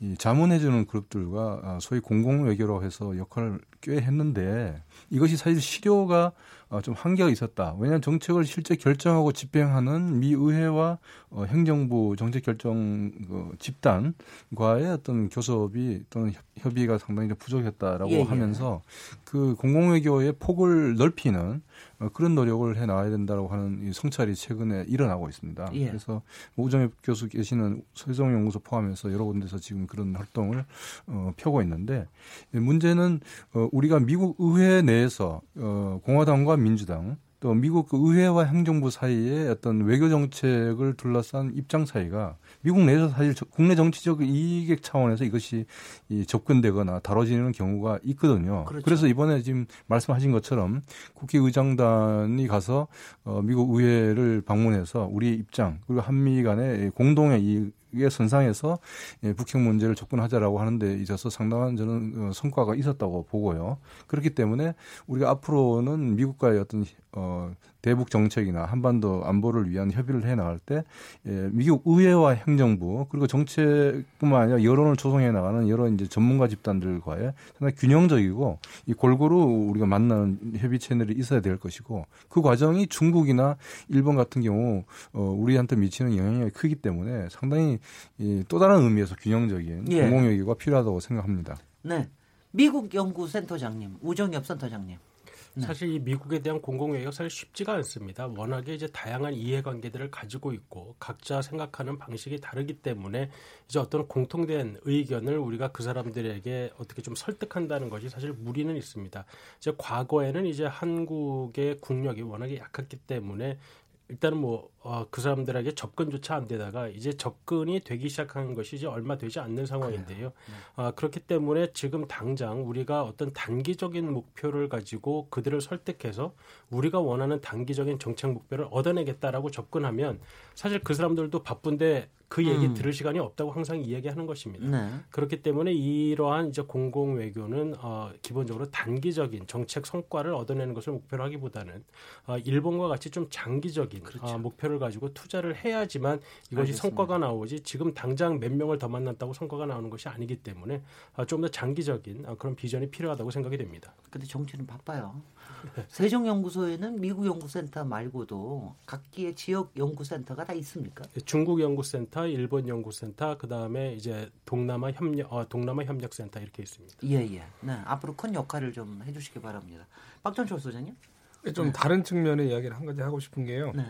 이 자문해주는 그룹들과 아, 소위 공공 외교로 해서 역할을 꽤 했는데 이것이 사실 실효가 어, 좀 한계가 있었다. 왜냐하면 정책을 실제 결정하고 집행하는 미 의회와 어, 행정부 정책 결정 그 집단과의 어떤 교섭이 또는 협- 협의가 상당히 좀 부족했다라고 예, 예. 하면서 그 공공 외교의 폭을 넓히는 어, 그런 노력을 해 나가야 된다고 하는 이 성찰이 최근에 일어나고 있습니다. 예. 그래서 뭐 우정엽 교수 계시는 서정 연구소 포함해서 여러 군데서 지금 그런 활동을 어, 펴고 있는데 예, 문제는 어, 우리가 미국 의회 내에서 어, 공화당과 민주당 또 미국 그 의회와 행정부 사이의 어떤 외교 정책을 둘러싼 입장 차이가 미국 내에서 사실 저- 국내 정치적 이익 차원에서 이것이 이 접근되거나 다뤄지는 경우가 있거든요. 그렇죠. 그래서 이번에 지금 말씀하신 것처럼 국회의장단이 가서 어, 미국 의회를 방문해서 우리의 입장 그리고 한미 간의 공동의 이 익에 선상에서 예, 북핵 문제를 접근하자라고 하는데 있어서 상당한 저는 어, 성과가 있었다고 보고요. 그렇기 때문에 우리가 앞으로는 미국과의 어떤 어, 대북 정책이나 한반도 안보를 위한 협의를 해 나갈 때 예, 미국 의회와 행정부 그리고 정책뿐만 아니라 여론을 조성해 나가는 여러 이제 전문가 집단들과의 상당히 균형적이고 이 골고루 우리가 만나는 협의 채널이 있어야 될 것이고 그 과정이 중국이나 일본 같은 경우 어, 우리한테 미치는 영향이 크기 때문에 상당히 이, 또 다른 의미에서 균형적인 예. 공공외교가 필요하다고 생각합니다. 네. 미국 연구센터장님, 우정엽 센터장님. 네. 사실 이 미국에 대한 공공외교가 사실 쉽지가 않습니다. 워낙에 이제 다양한 이해관계들을 가지고 있고 각자 생각하는 방식이 다르기 때문에 이제 어떤 공통된 의견을 우리가 그 사람들에게 어떻게 좀 설득한다는 것이 사실 무리는 있습니다. 이제 과거에는 이제 한국의 국력이 워낙에 약했기 때문에 일단은 뭐그 어, 그 사람들에게 접근조차 안 되다가 이제 접근이 되기 시작한 것이 이제 얼마 되지 않는 상황인데요. 네. 어, 그렇기 때문에 지금 당장 우리가 어떤 단기적인 목표를 가지고 그들을 설득해서 우리가 원하는 단기적인 정책 목표를 얻어내겠다라고 접근하면 사실 그 사람들도 바쁜데 그 얘기 음. 들을 시간이 없다고 항상 이야기하는 것입니다. 네. 그렇기 때문에 이러한 이제 공공 외교는 어, 기본적으로 단기적인 정책 성과를 얻어내는 것을 목표로 하기보다는 어, 일본과 같이 좀 장기적인 어, 그렇죠. 어, 목표를 가지고 투자를 해야지만 이것이 알겠습니다. 성과가 나오지 지금 당장 몇 명을 더 만났다고 성과가 나오는 것이 아니기 때문에 어, 좀더 장기적인 어, 그런 비전이 필요하다고 생각이 됩니다. 근데 정치는 바빠요. 세종연구소에는 미국 연구센터 말고도 각기의 지역 연구센터가 다 있습니까? 네, 중국 연구센터, 일본 연구센터, 그 다음에 이제 동남아 협력, 어, 동남아 협력센터 이렇게 있습니다. 예, 예. 네, 앞으로 큰 역할을 좀 해주시기 바랍니다. 박전철 소장님? 네, 좀 네. 다른 측면의 이야기를 한 가지 하고 싶은 게요. 네.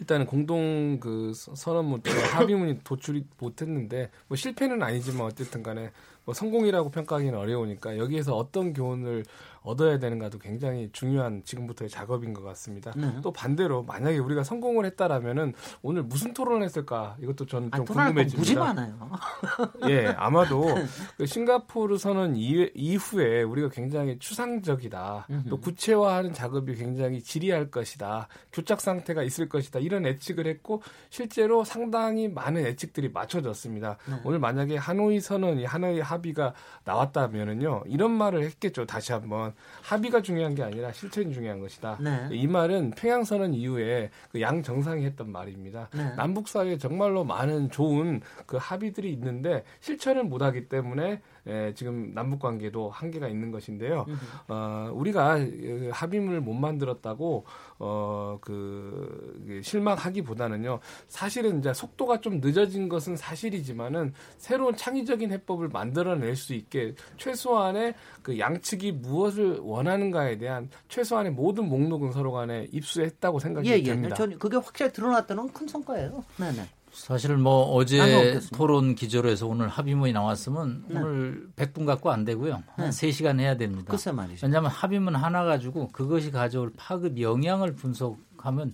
일단은 공동 그 선언문 [coughs] 합의문이 도출이 못했는데 뭐 실패는 아니지만 어쨌든 간에 뭐 성공이라고 평가하기는 어려우니까 여기에서 어떤 교훈을 얻어야 되는가도 굉장히 중요한 지금부터의 작업인 것 같습니다. 네. 또 반대로 만약에 우리가 성공을 했다라면은 오늘 무슨 토론을 했을까 이것도 저는 좀 아, 궁금해집니다. 무지 많아요. [laughs] 예, 아마도 [laughs] 그 싱가포르 선언 이후에 우리가 굉장히 추상적이다. 또 구체화하는 작업이 굉장히 지리할 것이다. 교착 상태가 있을 것이다. 이런 예측을 했고 실제로 상당히 많은 예측들이 맞춰졌습니다. 네. 오늘 만약에 하노이 선언이 하노이 합의가 나왔다면은요 이런 말을 했겠죠. 다시 한번 합의가 중요한 게 아니라 실천이 중요한 것이다. 네. 이 말은 평양선언 이후에 그 양 정상이 했던 말입니다. 네. 남북 사이에 정말로 많은 좋은 그 합의들이 있는데 실천을 못하기 때문에 예, 지금 남북 관계도 한계가 있는 것인데요. 어, 우리가 그 합의문을 못 만들었다고 어, 그, 그 실망하기보다는요. 사실은 이제 속도가 좀 늦어진 것은 사실이지만은 새로운 창의적인 해법을 만들어낼 수 있게 최소한의 그 양측이 무엇을 원하는가에 대한 최소한의 모든 목록은 서로 간에 입수했다고 생각이 예, 예. 됩니다. 저는 그게 확실히 드러났다는 큰 성과예요. 네, 네. 사실 뭐 어제 토론 기조로 해서 오늘 합의문이 나왔으면 네. 오늘 100분 갖고 안 되고요. 한 네. 3시간 해야 됩니다. 글쎄 말이죠. 왜냐하면 합의문 하나 가지고 그것이 가져올 파급 영향을 분석하면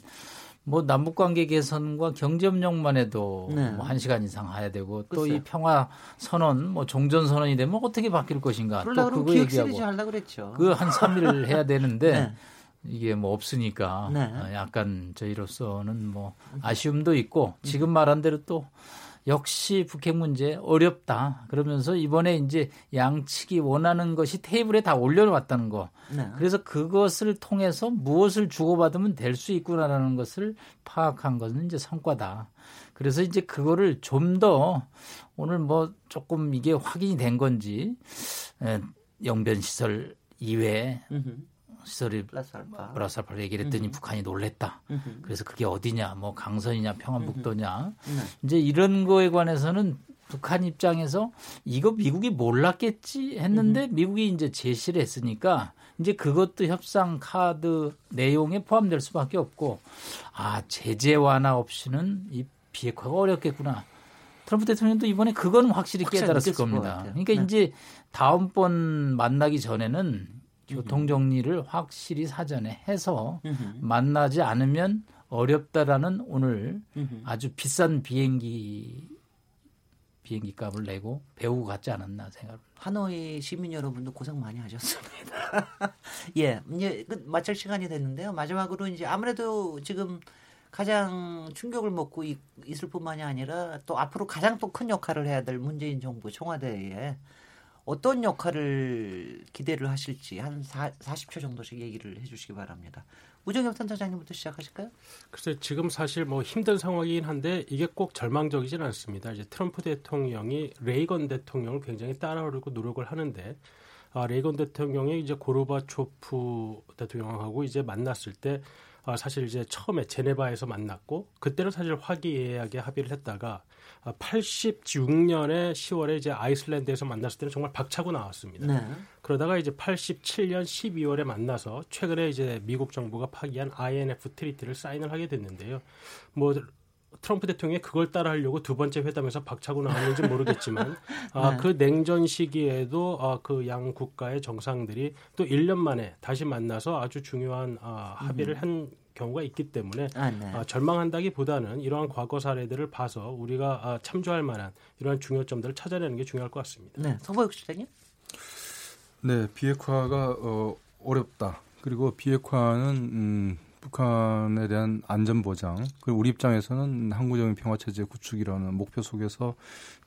뭐 남북 관계 개선과 경제 협력만 해도 네. 뭐 1시간 이상 해야 되고 또 이 평화 선언 뭐 종전 선언이 되면 어떻게 바뀔 것인가 또 그거 얘기하고 그한 3일 해야 되는데 [laughs] 네. 이게 뭐 없으니까 네. 어, 약간 저희로서는 뭐 아쉬움도 있고 지금 말한 대로 또 역시 북핵 문제 어렵다. 그러면서 이번에 이제 양측이 원하는 것이 테이블에 다 올려놓았다는 거. 네. 그래서 그것을 통해서 무엇을 주고받으면 될 수 있구나라는 것을 파악한 것은 이제 성과다. 그래서 이제 그거를 좀 더 오늘 뭐 조금 이게 확인이 된 건지 영변 시설 이외에 시설이 플러스 알파, 플러스 알파 얘기를 했더니 음흠. 북한이 놀랬다. 음흠. 그래서 그게 어디냐, 뭐 강선이냐, 평안북도냐. 네. 이제 이런 거에 관해서는 북한 입장에서 이거 미국이 몰랐겠지 했는데 미국이 이제 제시를 했으니까 이제 그것도 협상 카드 내용에 포함될 수밖에 없고 아 제재 완화 없이는 이 비핵화가 어렵겠구나. 트럼프 대통령도 이번에 그건 확실히 깨달았을 겁니다. 그러니까 네. 이제 다음번 만나기 전에는 교통 정리를 확실히 사전에 해서 만나지 않으면 어렵다라는 오늘 아주 비싼 비행기 비행기 값을 내고 배우고 갔지 않았나 생각합니다. 하노이 시민 여러분도 고생 많이 하셨습니다. [laughs] 예, 이제 그 마칠 시간이 됐는데요. 마지막으로 이제 아무래도 지금 가장 충격을 먹고 있, 을 뿐만이 아니라 또 앞으로 가장 또 큰 역할을 해야 될 문재인 정부 청와대에 어떤 역할을 기대를 하실지 한 사, 40초 정도씩 얘기를 해주시기 바랍니다. 우정엽 센터장님부터 시작하실까요? 글쎄 지금 사실 뭐 힘든 상황이긴 한데 이게 꼭 절망적이진 않습니다. 이제 트럼프 대통령이 레이건 대통령을 굉장히 따라오려고 노력을 하는데 아, 레이건 대통령이 이제 고르바초프 대통령하고 이제 만났을 때 아, 사실 이제 처음에 제네바에서 만났고 그때는 사실 화기애애하게 합의를 했다가 86년에 10월에 이제 아이슬란드에서 만났을 때는 정말 박차고 나왔습니다. 네. 그러다가 이제 87년 12월에 만나서 최근에 이제 미국 정부가 파기한 INF treaty를 사인을 하게 됐는데요. 뭐 트럼프 대통령이 그걸 따라하려고 두 번째 회담에서 박차고 나왔는지 모르겠지만 [laughs] 아, 네. 그 냉전 시기에도 아, 그 양 국가의 정상들이 또 1년 만에 다시 만나서 아주 중요한 아, 합의를 음. 한 경우가 있기 때문에 아, 네. 아, 절망한다기보다는 이러한 과거 사례들을 봐서 우리가 아, 참조할 만한 이러한 중요점들을 찾아내는 게 중요할 것 같습니다. 네, 서보혁 실장님. 네, 비핵화가 어, 어렵다. 그리고 비핵화는 음, 북한에 대한 안전 보장 그리고 우리 입장에서는 항구적인 평화 체제 구축이라는 목표 속에서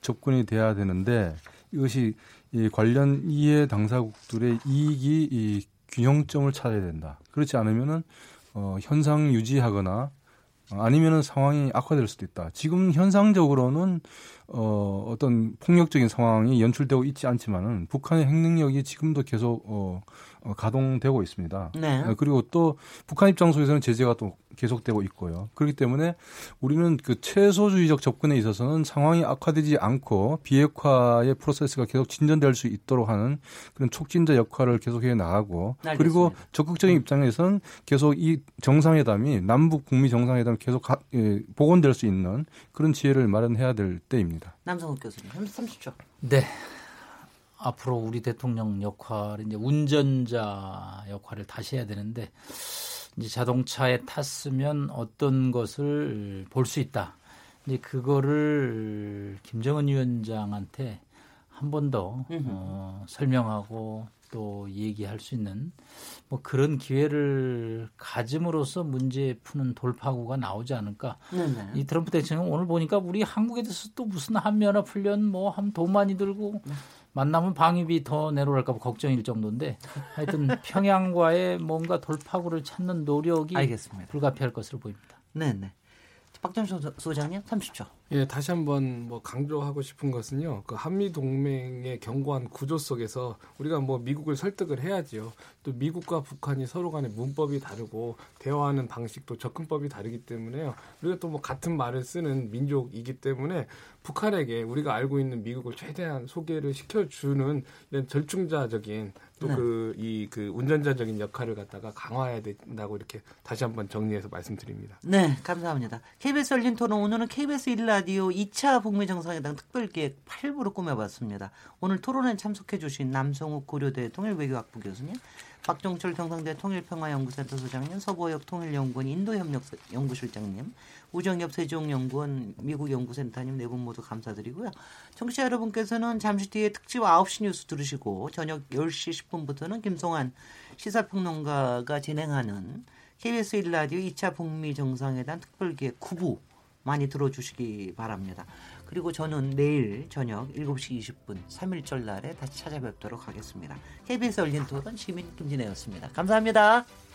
접근이 돼야 되는데 이것이 이 관련 이해 당사국들의 이익이 이 균형점을 찾아야 된다. 그렇지 않으면은 어, 현상 유지하거나 어, 아니면은 상황이 악화될 수도 있다. 지금 현상적으로는 어, 어떤 폭력적인 상황이 연출되고 있지 않지만은 북한의 핵 능력이 지금도 계속 어, 어, 가동되고 있습니다. 네. 어, 그리고 또 북한 입장 속에서는 제재가 또 계속되고 있고요. 그렇기 때문에 우리는 그 최소주의적 접근에 있어서는 상황이 악화되지 않고 비핵화의 프로세스가 계속 진전될 수 있도록 하는 그런 촉진자 역할을 계속해 나가고 알겠습니다. 그리고 적극적인 입장에서는 계속 이 정상회담이 남북 북미 정상회담이 계속 가, 예, 복원될 수 있는 그런 지혜를 마련해야 될 때입니다. 남성욱 교수님, 30초. 네. 앞으로 우리 대통령 역할, 이제 운전자 역할을 다시 해야 되는데, 이제 자동차에 탔으면 어떤 것을 볼 수 있다. 이제 그거를 김정은 위원장한테 한 번 더 어, 설명하고 또 얘기할 수 있는 뭐 그런 기회를 가짐으로써 문제 푸는 돌파구가 나오지 않을까. 네네. 이 트럼프 대통령 오늘 보니까 우리 한국에 대해서 또 무슨 한미연합 훈련 뭐한 돈 많이 들고 네. 만나면 방위비 더 내려갈까 봐 걱정일 정도인데 하여튼 [laughs] 평양과의 뭔가 돌파구를 찾는 노력이 알겠습니다. 불가피할 것으로 보입니다. 네, 네. 박정수 소장님 30초. 예, 다시 한번 뭐 강조하고 싶은 것은요. 그 한미 동맹의 견고한 구조 속에서 우리가 뭐 미국을 설득을 해야지요. 또 미국과 북한이 서로 간에 문법이 다르고 대화하는 방식도 접근법이 다르기 때문에요. 우리가 또 뭐 같은 말을 쓰는 민족이기 때문에 북한에게 우리가 알고 있는 미국을 최대한 소개를 시켜주는 이런 절충자적인 또 그 이그 네. 그 운전자적인 역할을 갖다가 강화해야 된다고 이렇게 다시 한번 정리해서 말씀드립니다. 네, 감사합니다. KBS 열린 토론 오늘은 KBS 1라 디오 2차 북미 정상회담 특별기획 8부로 꾸며봤습니다. 오늘 토론에 참석해주신 남성욱 고려대 통일외교학부 교수님, 박종철 경상대 통일평화연구센터 소장님, 서보혁 통일연구원 인도협력연구실장님, 우정엽 세종연구원 미국연구센터님 네 분 모두 감사드리고요. 청취자 여러분께서는 잠시 뒤에 특집 9시 뉴스 들으시고 저녁 10시 10분부터는 김송환 시사평론가가 진행하는 KBS 1라디오 2차 북미 정상회담 특별기획 9부 많이 들어주시기 바랍니다. 그리고 저는 내일 저녁 7시 20분 3일절 날에 다시 찾아뵙도록 하겠습니다. KBS 열린 토론 시민 김진혜였습니다. 감사합니다.